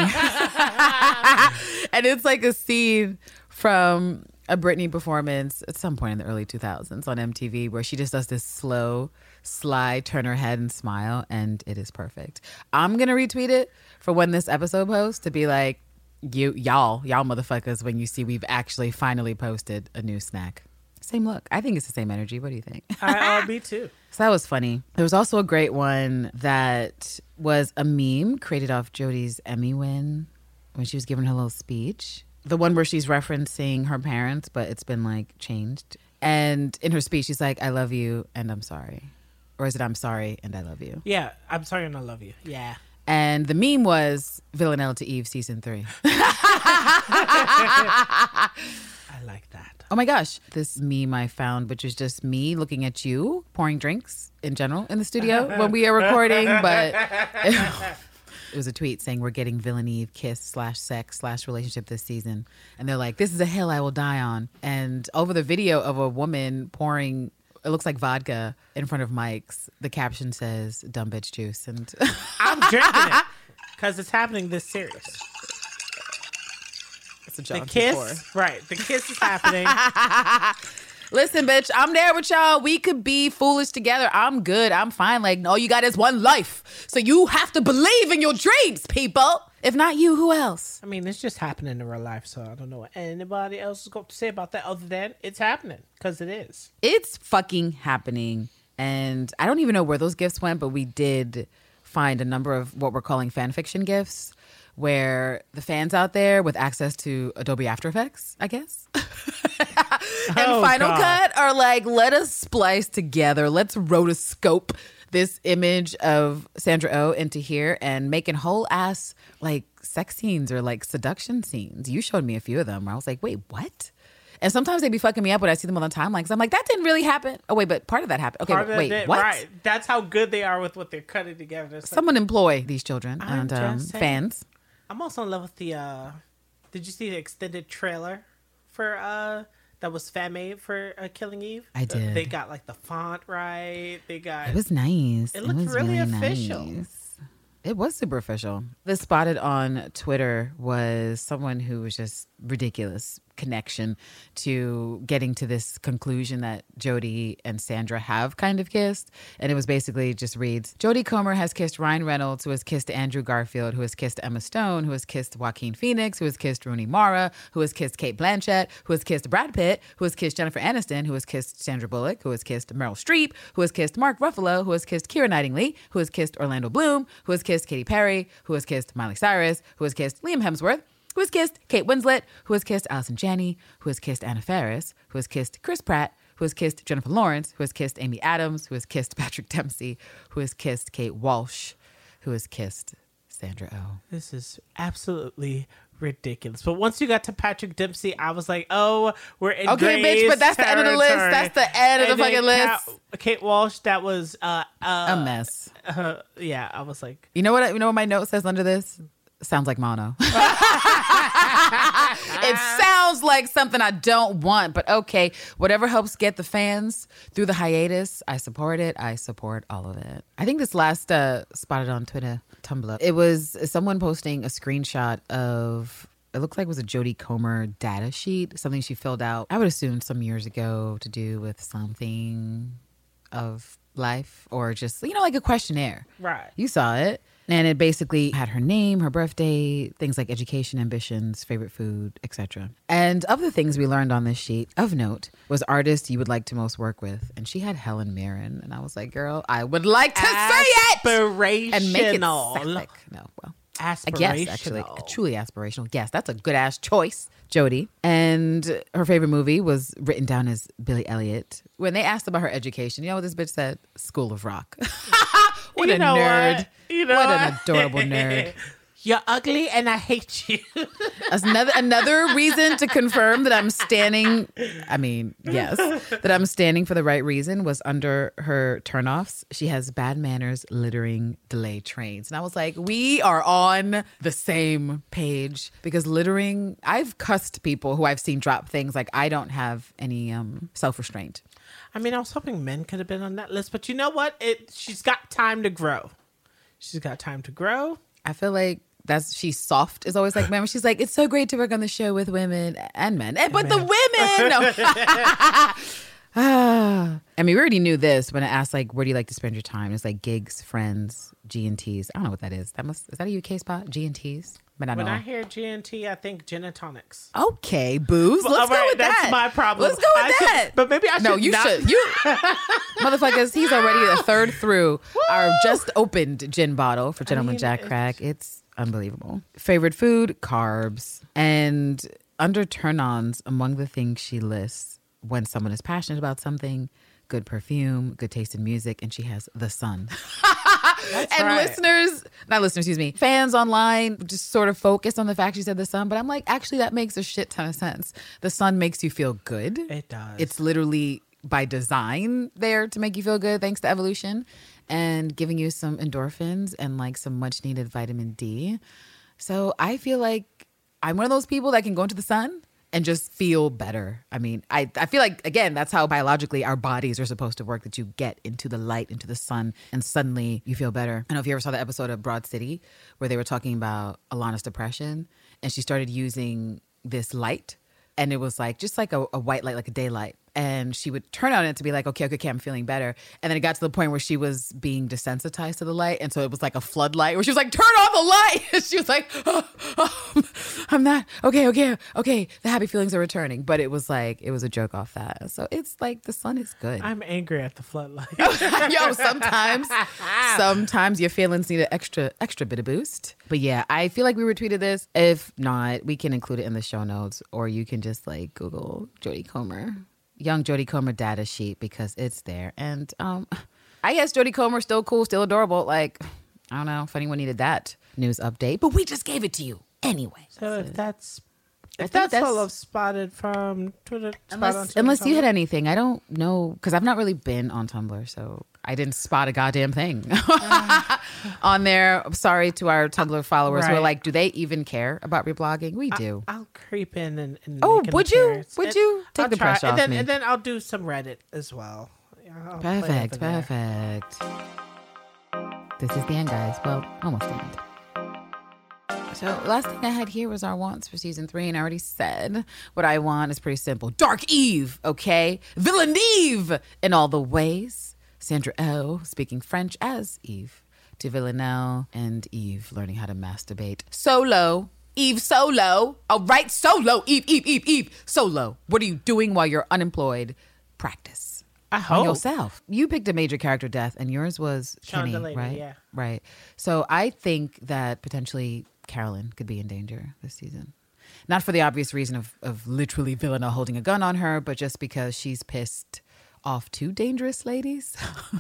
and it's like a scene from a Britney performance at some point in the early 2000s on MTV where she just does this slow sly turn her head and smile and it is perfect I'm gonna retweet it for when this episode posts to be like you y'all y'all motherfuckers when you see we've actually finally posted a new snack same look I think it's the same energy what do you think I, uh, will be too. so that was funny. There was also a great one that was a meme created off Jodie's Emmy win when she was giving her little speech. The one where she's referencing her parents, but it's been like changed. And in her speech, she's like, I love you and I'm sorry. Or is it I'm sorry and I love you? Yeah, I'm sorry and I love you. Yeah. And the meme was Villanelle to Eve season three. I like that. Oh my gosh, this meme I found, which is just me looking at you pouring drinks in general in the studio when we are recording, but it was a tweet saying we're getting Villain Eve kiss slash sex slash relationship this season. And they're like, this is a hill I will die on. And over the video of a woman pouring, it looks like vodka in front of Mike's, the caption says dumb bitch juice. And I'm drinking it because it's happening this serious. it's a The job kiss, right? The kiss is happening. Listen, bitch, I'm there with y'all. We could be foolish together. I'm good. I'm fine. Like, all you got is one life. So you have to believe in your dreams, people. If not you, who else? I mean, it's just happening in real life, so I don't know what anybody else is going to say about that other than it's happening because it is. It's fucking happening. And I don't even know where those GIFs went, but we did find a number of what we're calling fan fiction GIFs where the fans out there with access to Adobe After Effects, I guess, and Oh, Final God. Cut are like, let us splice together. Let's rotoscope this image of Sandra O into here and making whole ass like sex scenes or like seduction scenes. You showed me a few of them where I was like, wait, what? And sometimes they'd be fucking me up when I see them on the timeline because I'm like, that didn't really happen. Oh wait, but part of that happened. Okay, but wait, it- what? Right. That's how good they are with what they're cutting together. Like- Someone employ these children I'm and um, saying. fans. I'm also in love with the. uh Did you see the extended trailer for uh that was fan made for uh, Killing Eve? I did. They got like the font right. They got. It was nice. It looked was really official. nice. It was super official. The spotted on Twitter was someone who was just ridiculous connection to getting to this conclusion that Jodie and Sandra have kind of kissed. And it was basically just reads Jodie Comer has kissed Ryan Reynolds, who has kissed Andrew Garfield, who has kissed Emma Stone, who has kissed Joaquin Phoenix, who has kissed Rooney Mara, who has kissed Cate Blanchett, who has kissed Brad Pitt, who has kissed Jennifer Aniston, who has kissed Sandra Bullock, who has kissed Meryl Streep, who has kissed Mark Ruffalo, who has kissed Keira Knightley, who has kissed Orlando Bloom, who has kissed Katy Perry, who has kissed Miley Cyrus, who has kissed Liam Hemsworth, who has kissed Kate Winslet, who has kissed Allison Janney, who has kissed Anna Faris, who has kissed Chris Pratt, who has kissed Jennifer Lawrence, who has kissed Amy Adams, who has kissed Patrick Dempsey, who has kissed Kate Walsh, who has kissed Sandra Oh. This is absolutely ridiculous. But once you got to Patrick Dempsey, I was like, oh, we're in Okay, bitch, but that's the end of the list. That's the end of the And fucking list. Kate Walsh, that was uh, uh, A mess. uh yeah. I was like, You know what? You know what my note says under this? Sounds like mono. it sounds like something I don't want, but okay. Whatever helps get the fans through the hiatus, I support it. I support all of it. I think this last uh, spotted on Twitter, Tumblr. It was someone posting a screenshot of. It looked like it was a Jodie Comer data sheet, something she filled out. I would assume some years ago to do with something of life or just you know like a questionnaire. Right. You saw it. And it basically had her name, her birthday, things like education, ambitions, favorite food, etc. And of the things we learned on this sheet, of note, was artist you would like to most work with. And she had Helen Mirren. And I was like, girl, I would like to say it aspirational. and make it sapphic. No, well, I Aspirational. guess actually, truly aspirational. Yes, that's a good ass choice, Jodie. And her favorite movie was written down as Billy Elliot. When they asked about her education, you know what this bitch said? School of Rock. what You a nerd! What? You know what an adorable nerd. You're ugly and I hate you. That's another another reason to confirm that I'm standing. I mean, yes, that I'm standing for the right reason was under her turnoffs. She has bad manners, littering, delay trains, and I was like, we are on the same page because littering. I've cussed people who I've seen drop things like I don't have any um, self restraint. I mean, I was hoping men could have been on that list, but you know what? It she's got time to grow. She's got time to grow. I feel like that's she's soft is always like man she's like it's so great to work on the show with women and men Eh, but the women no. Ah. I mean we already knew this when I asked like where do you like to spend your time it's like gigs friends G and T's I don't know what that is that must is that a UK spot G and T's but I When know I hear GNT, I think gin and tonics. okay booze let's All go right, with that's that That's my problem. let's go with I should- that but maybe I should. no you not- should you motherfuckers he's already a third through our just opened gin bottle for Gentleman mean, Jack Crack it's unbelievable. Favorite food, carbs. And under turn ons, among the things she lists when someone is passionate about something, good perfume, good taste in music, and she has the sun. and right. listeners, not listeners, excuse me, fans online just sort of focus on the fact she said the sun, but I'm like, actually, that makes a shit ton of sense. The sun makes you feel good. It does. It's literally by design there to make you feel good, thanks to evolution, and giving you some endorphins and like some much needed vitamin D. So I feel like I'm one of those people that can go into the sun and just feel better. I mean, I, I feel like, again, that's how biologically our bodies are supposed to work that you get into the light, into the sun, and suddenly you feel better. I don't know if you ever saw the episode of Broad City where they were talking about Ilana's depression and she started using this light and it was like just like a, a white light, like a daylight. And she would turn on it to be like, okay, okay, okay, I'm feeling better. And then it got to the point where she was being desensitized to the light. And so it was like a floodlight where she was like, turn the she was like, oh, oh, I'm not, okay, okay, okay. The happy feelings are returning. But it was like, it was a joke off that. So it's like the sun is good. I'm angry at the floodlight. Yo, sometimes, sometimes your feelings need an extra, extra bit of boost. But yeah, I feel like we retweeted this. If not, we can include it in the show notes, or you can just like Google Jodie Comer, young Jodie Comer data sheet because it's there. And um, I guess Jodie Comer still cool, still adorable. Like I don't know if anyone needed that news update, but we just gave it to you anyway. so if that's I if that's, that's- all of spotted from Twitter, spot on Unless, Twitter, unless you had anything, I don't know because I've not really been on Tumblr, so I didn't spot a goddamn thing on there. I'm sorry to our Tumblr followers who are like, do they even care about reblogging? We do. I'll creep in and, and Oh, would you? Would you? Take I'll the try. pressure and off then, me. And then I'll do some Reddit as well. I'll play Perfect, there. perfect. This is the end, guys. Well, almost the end. So, last thing I had here was our wants for season three, and I already said what I want is pretty simple. Dark Eve, okay? Villaneve in all the ways. Sandra Oh speaking French as Eve to Villanelle and Eve learning how to masturbate solo. Eve solo. All right, solo. Eve, Eve, Eve, Eve, solo. What are you doing while you're unemployed? Practice I on hope. yourself. You picked a major character death, and yours was Sean Kenny, Delaney, right? yeah. Right. So I think that potentially Carolyn could be in danger this season. Not for the obvious reason of, of literally Villanelle holding a gun on her, but just because she's pissed off two dangerous ladies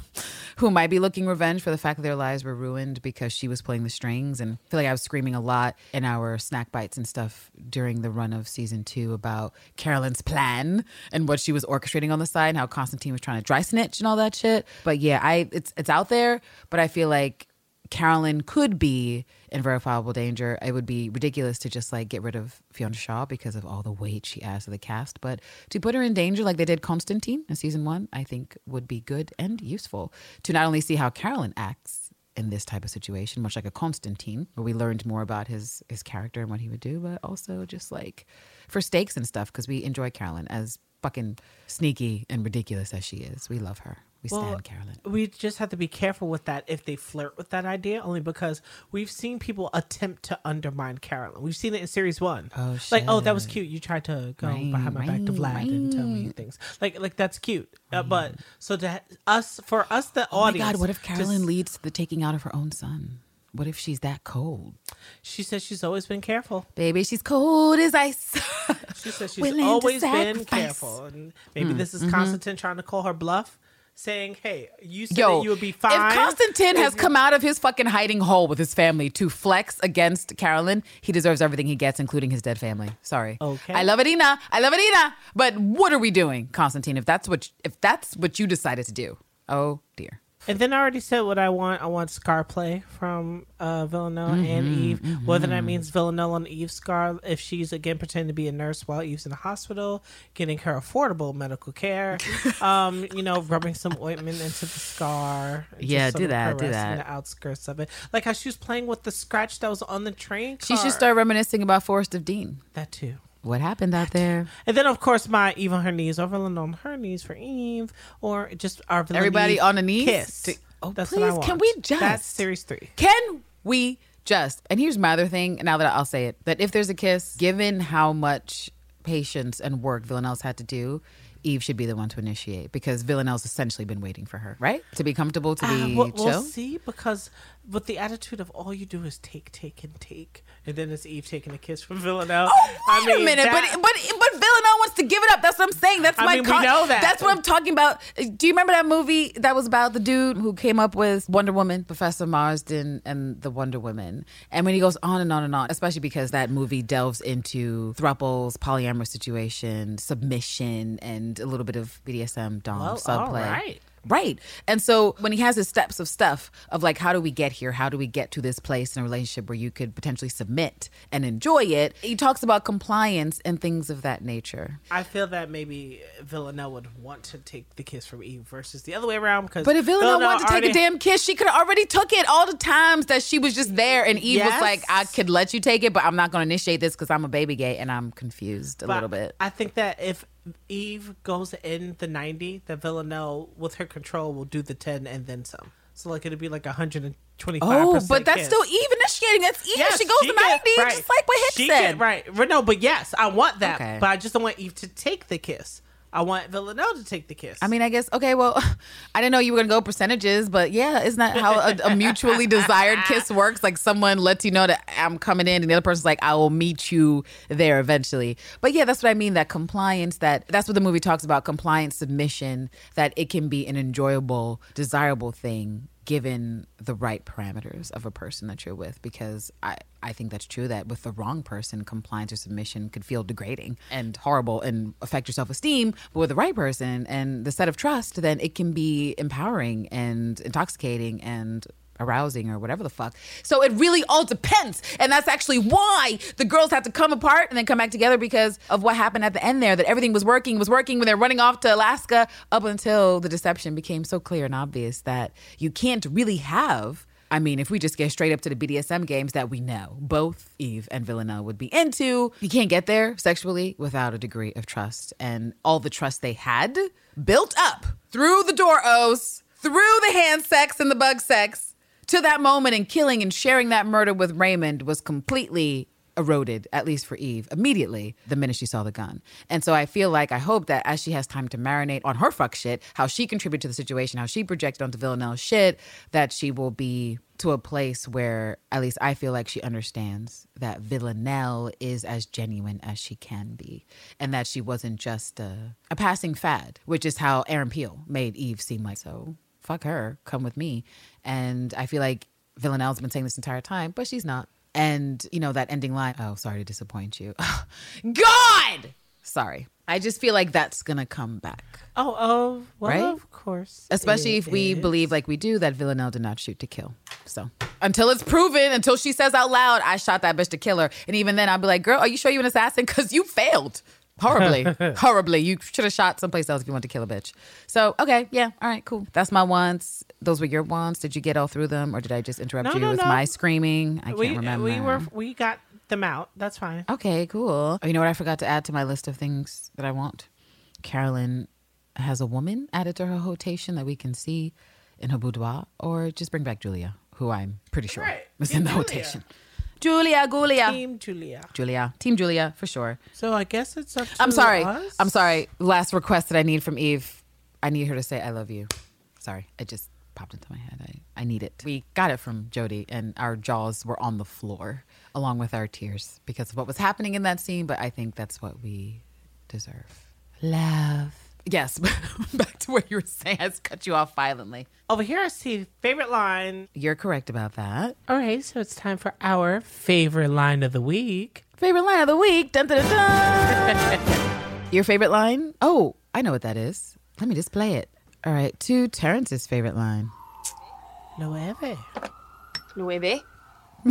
who might be looking revenge for the fact that their lives were ruined because she was playing the strings. And I feel like I was screaming a lot in our snack bites and stuff during the run of season two about Carolyn's plan and what she was orchestrating on the side and how Constantine was trying to dry snitch and all that shit. But yeah, I it's it's out there, but I feel like Carolyn could be in verifiable danger. It would be ridiculous to just like get rid of Fiona Shaw because of all the weight she adds to the cast. But to put her in danger like they did Constantine in season one, I think would be good and useful to not only see how Carolyn acts in this type of situation, much like a Constantine, where we learned more about his his character and what he would do, but also just like for stakes and stuff because we enjoy Carolyn as fucking sneaky and ridiculous as she is. We love her. We stand Carolyn. We just have to be careful with that if they flirt with that idea, only because we've seen people attempt to undermine Carolyn. We've seen it in series one. Oh, shit. like, oh, that was cute. You tried to go Right, behind my back to Vlad right, and tell me things. Like, like that's cute. Uh, but so to us, for us, the Oh my audience. God, what if Carolyn just- leads to the taking out of her own son? What if she's that cold? She says she's always been careful. Baby, she's cold as ice. She says she's Willing always been. Careful. And maybe this is Constantine trying to call her bluff, saying, "Hey, you said Yo, that you would be fine." if Constantine has come out of his fucking hiding hole with his family to flex against Carolyn, he deserves everything he gets, including his dead family. Sorry. Okay. I love it, Ina. I love it, Ina. But what are we doing, Constantine? If that's what if that's what you decided to do, oh dear. And then I already said what I want. I want Scar play from uh, Villanelle Mm-hmm, and Eve. Whether that means Villanelle on Eve's Scar, if she's again pretending to be a nurse while Eve's in the hospital, getting her affordable medical care, um, you know, rubbing some ointment into the scar. Yeah, sort do that, do caressing that. The outskirts of it, like how she was playing with the scratch that was on the train. She should start reminiscing about Forest of Dean. that too. What happened out there? And then, of course, my Eve on her knees, or on her knees for Eve, or just our Everybody on the knees? kiss. To- oh, That's what I please, want. can we just- That's series three. Can we just? And here's my other thing. Now that I'll say it, that if there's a kiss, given how much patience and work Villanelle's had to do, Eve should be the one to initiate because Villanelle's essentially been waiting for her, right? To be comfortable, to Uh, be we'll, chill. we'll see because with the attitude of all you do is take, take, and take, and then it's Eve taking a kiss from Villanelle. Oh, wait a minute, that- but but but Villanelle wants to give it up. That's what I'm saying. That's I my. mean, we know that. That's what I'm talking about. Do you remember that movie that was about the dude who came up with Wonder Woman, Professor Marston, and the Wonder Woman? And when he goes on and on and on, especially because that movie delves into thruples, polyamorous situation, submission, and a little bit of BDSM dom Well, subplay. all right. Right. And so when he has his steps of stuff of like, how do we get here? How do we get to this place in a relationship where you could potentially submit and enjoy it? He talks about compliance and things of that nature. I feel that maybe Villanelle would want to take the kiss from Eve versus the other way around. Because But if Villanelle wanted to take a damn kiss, she could have already took it all the times that she was just there. And Eve was like, I could let you take it, but I'm not going to initiate this because I'm a baby gay and I'm confused a But little bit. I think that if Eve goes in the 90, that Villanelle, with her control, will do the 10 and then some. So, like, it'd be like 125 Oh, but that's still Eve initiating. That's Eve. Yes, she goes to 90, get- right. just like what Hicks She said. get- right. No, but yes, I want that. Okay. But I just don't want Eve to take the kiss. I want Villanelle to take the kiss. I mean, I guess okay. Well, I didn't know you were gonna go percentages, but yeah, isn't that how a, a mutually desired kiss works? Like someone lets you know that I'm coming in, and the other person's like, "I will meet you there eventually." But yeah, that's what I mean. That compliance. That that's what the movie talks about. Compliance, submission. That it can be an enjoyable, desirable thing given the right parameters of a person that you're with because I, I think that's true that with the wrong person compliance or submission could feel degrading and horrible and affect your self-esteem. But with the right person and the set of trust then it can be empowering and intoxicating and arousing or whatever the fuck. So it really all depends. And that's actually why the girls have to come apart and then come back together because of what happened at the end there that everything was working, was working when they're running off to Alaska up until the deception became so clear and obvious that you can't really have I mean, if we just get straight up to the BDSM games that we know both Eve and Villanelle would be into, you can't get there sexually without a degree of trust. And all the trust they had built up through the door O's, through the hand sex and the bug sex, to that moment and killing and sharing that murder with Raymond was completely eroded, at least for Eve, immediately the minute she saw the gun. And so I feel like I hope that as she has time to marinate on her fuck shit, how she contributed to the situation, how she projected onto Villanelle's shit, that she will be to a place where at least I feel like she understands that Villanelle is as genuine as she can be and that she wasn't just a, a passing fad, which is how Aaron Peel made Eve seem like so fuck her, come with me. And I feel like Villanelle's been saying this entire time, but she's not. And, you know, that ending line, oh, sorry to disappoint you. God! Sorry. I just feel like that's going to come back. oh, oh, well, Right? of course. Especially if we is. believe, like we do, that Villanelle did not shoot to kill. So until it's proven, until she says out loud, I shot that bitch to kill her. And even then, I'll be like, girl, are you sure you're an assassin? Because you failed. Horribly. Horribly. You should have shot someplace else if you want to kill a bitch. So, okay. Yeah. All right. Cool. That's my wants. Those were your wants. Did you get all through them or did I just interrupt No, you no, with no. my screaming? I can't we, remember. we were we got them out. That's fine. Okay, cool. Oh, you know what I forgot to add to my list of things that I want? Carolyn has a woman added to her rotation that we can see in her boudoir, or just bring back Julia, who I'm pretty sure Right. was in the rotation. Julia, Julia. Team Julia. Julia. Team Julia, for sure. So I guess it's up to I'm sorry. us. I'm sorry. Last request that I need from Eve. I need her to say I love you. Sorry. It just popped into my head. I, I need it. We got it from Jodie and our jaws were on the floor along with our tears because of what was happening in that scene, but I think that's what we deserve. Love. Yes, back to what you were saying. I just cut you off violently. Over here, I see favorite line. You're correct about that. All right, so it's time for our favorite line of the week. Favorite line of the week. Dun, dun, dun, dun. Your favorite line? Oh, I know what that is. Let me just play it. All right, to Terrance's favorite line. Nueve. Lueve.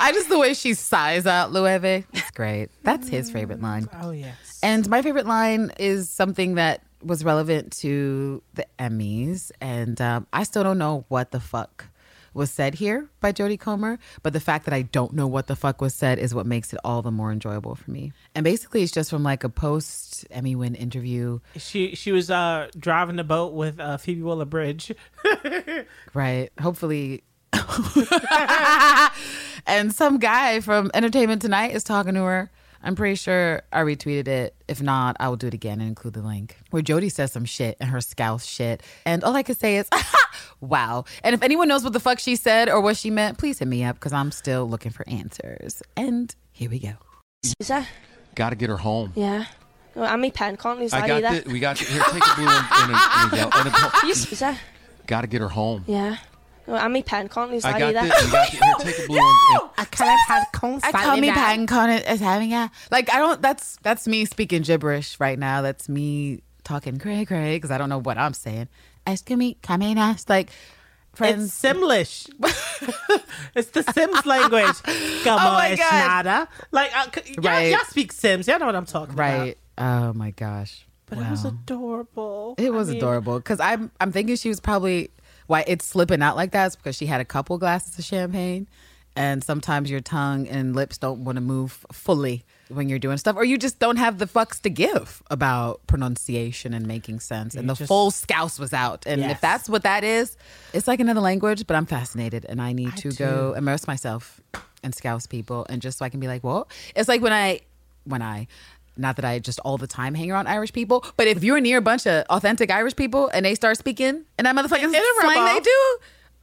I just the way she sighs out Lueve. It's great. That's his favorite line. Oh yes. And my favorite line is something that was relevant to the Emmys, and um, I still don't know what the fuck was said here by Jodie Comer, but the fact that I don't know what the fuck was said is what makes it all the more enjoyable for me. And basically, it's just from like a post Emmy win interview, She she was uh driving the boat with uh, Phoebe Waller Bridge. right? Hopefully. and some guy from Entertainment Tonight is talking to her I'm pretty sure I retweeted it. If not, I will do it again and include the link where Jodie says some shit and her scouse shit. And all I can say is, wow. And if anyone knows what the fuck she said or what she meant, please hit me up because I'm still looking for answers. And here we go. Susa? Got to get her home. Yeah. Well, I'm my pen can't lose I got either. the, we got the, here. Take a blue and, and a, and a yellow. And a, Susa? got to get her home. Yeah. Well, I'm my pen can't lose I that got either. the, we got the, here. Take a blue and, and I kind of had cone I call me Pan Con as having a like I don't that's that's me speaking gibberish right now. That's me talking cray cray because I don't know what I'm saying. Excuse me, come in us like It's friends. Simlish. it's the Sims language. Come Oh on, my it's God. nada. Like, uh, c- y'all, Right. y'all speak Sims. Y'all know what I'm talking about. right. Oh my gosh. But it was Wow. adorable. It I was mean, adorable because I'm I'm thinking she was probably why it's slipping out like that is because she had a couple glasses of champagne, and sometimes your tongue and lips don't want to move fully when you're doing stuff, or you just don't have the fucks to give about pronunciation and making sense. And You the just- full scouse was out, and Yes. if that's what that is, it's like another language. But I'm fascinated, and I need I to go immerse myself in scouse people, and just so I can be like, well, it's like when I when I. Not that I just all the time hang around Irish people, but if you're near a bunch of authentic Irish people and they start speaking and that motherfucking slang they do,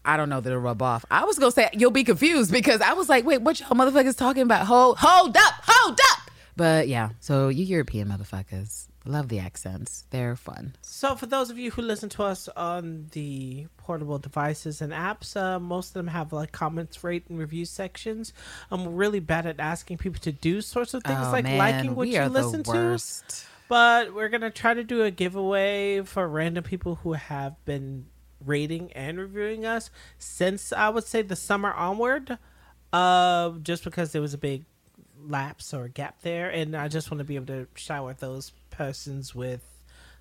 I don't know that it'll rub off. I was gonna say you'll be confused because I was like, wait, what y'all motherfuckers talking about? Hold, hold up, hold up. But yeah, so you European motherfuckers love the accents. They're fun. So, for those of you who listen to us on the portable devices and apps, uh, most of them have like comments, rate, and review sections. I'm really bad at asking people to do sorts of things oh like man, liking what you listen to. But we're gonna try to do a giveaway for random people who have been rating and reviewing us since I would say the summer onward. Uh, just because there was a big lapse or gap there, and I just want to be able to shower those persons with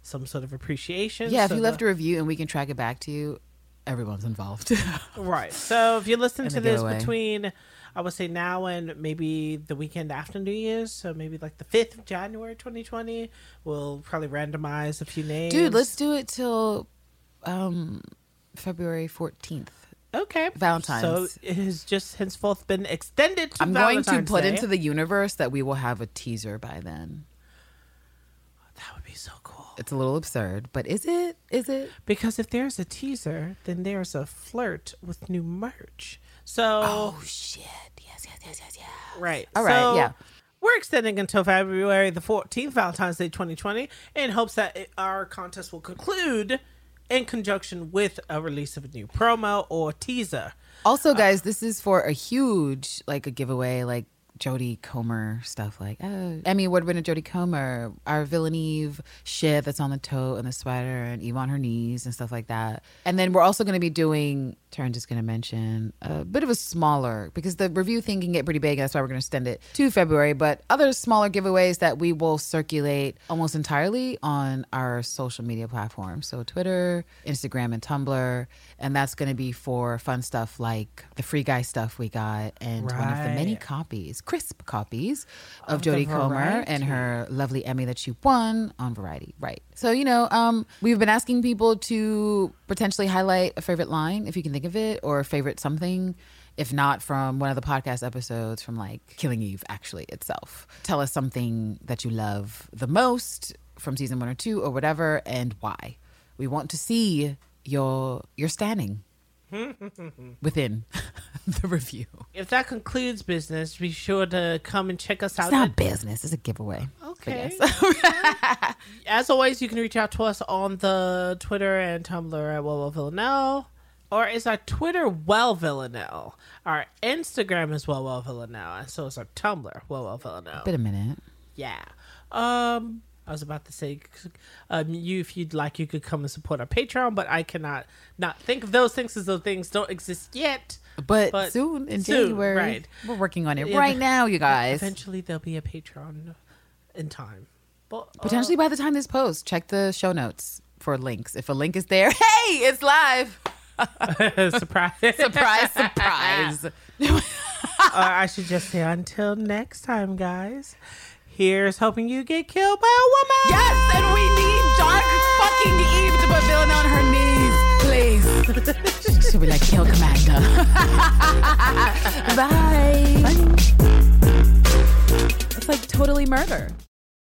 some sort of appreciation. Yeah, if so you left a review and we can track it back to you, everyone's involved. right. So if you listen to this between, I would say now and maybe the weekend after New Year's, so maybe like the fifth of January, 2020, we'll probably randomize a few names. Dude, let's do it till um February 14th. Okay. Valentine's. So it has just henceforth been extended to I'm going to put Day. into the universe that we will have a teaser by then. That would be so cool. It's a little absurd, but is it? Is it? Because if there's a teaser, then there's a flirt with new merch. So Oh shit! Yes, yes, yes, yes, yes. Right. All right, So, yeah. We're extending until February the 14th, Valentine's Day 2020, in hopes that it, our contest will conclude in conjunction with a release of a new promo or teaser. Also, uh, guys, this is for a huge like a giveaway, like Jodie Comer stuff, like oh, Emmy Award winner Jodie Comer, our villain Eve shit that's on the tote and the sweater, and Eve on her knees and stuff like that. And then we're also going to be doing. Turn just going to mention a bit of a smaller because the review thing can get pretty big. That's why we're going to extend it to February. But other smaller giveaways that we will circulate almost entirely on our social media platforms, so Twitter, Instagram, and Tumblr. And that's going to be for fun stuff like the free guy stuff we got and one of the many copies, crisp copies of, Of Jodie Comer and her lovely Emmy that she won on Variety. Right. So, you know, um, we've been asking people to potentially highlight a favorite line, if you can think of it, or a favorite something. If not from one of the podcast episodes from like Killing Eve, actually itself. Tell us something that you love the most from season one or two or whatever, and why. We want to see your your standing within the review. If that concludes business, be sure to come and check us out. It's not business, it's a giveaway. Okay. yes. As always, you can reach out to us on the Twitter and Tumblr at Well Well Villanelle. Or is our Twitter Well Villanelle? Our Instagram is Well Well Villanelle. And so is our Tumblr, Well Well Villanelle. Been a minute. Yeah. Um, I was about to say, um, you if you'd like, you could come and support our Patreon, but I cannot not think of those things as those things don't exist yet. But, But soon in soon, January, right. we're working on it Yeah, right now, you guys. Eventually, there'll be a Patreon in time. But uh, Potentially by the time this posts, check the show notes for links. If a link is there, hey, it's live. surprise, Surprise, surprise. or I should just say, until next time, guys. Here's hoping you get killed by a woman. yes, and we need dark fucking Eve to put Villain on her knees, please. She'll be like, kill Commander. Bye. It's like totally murder.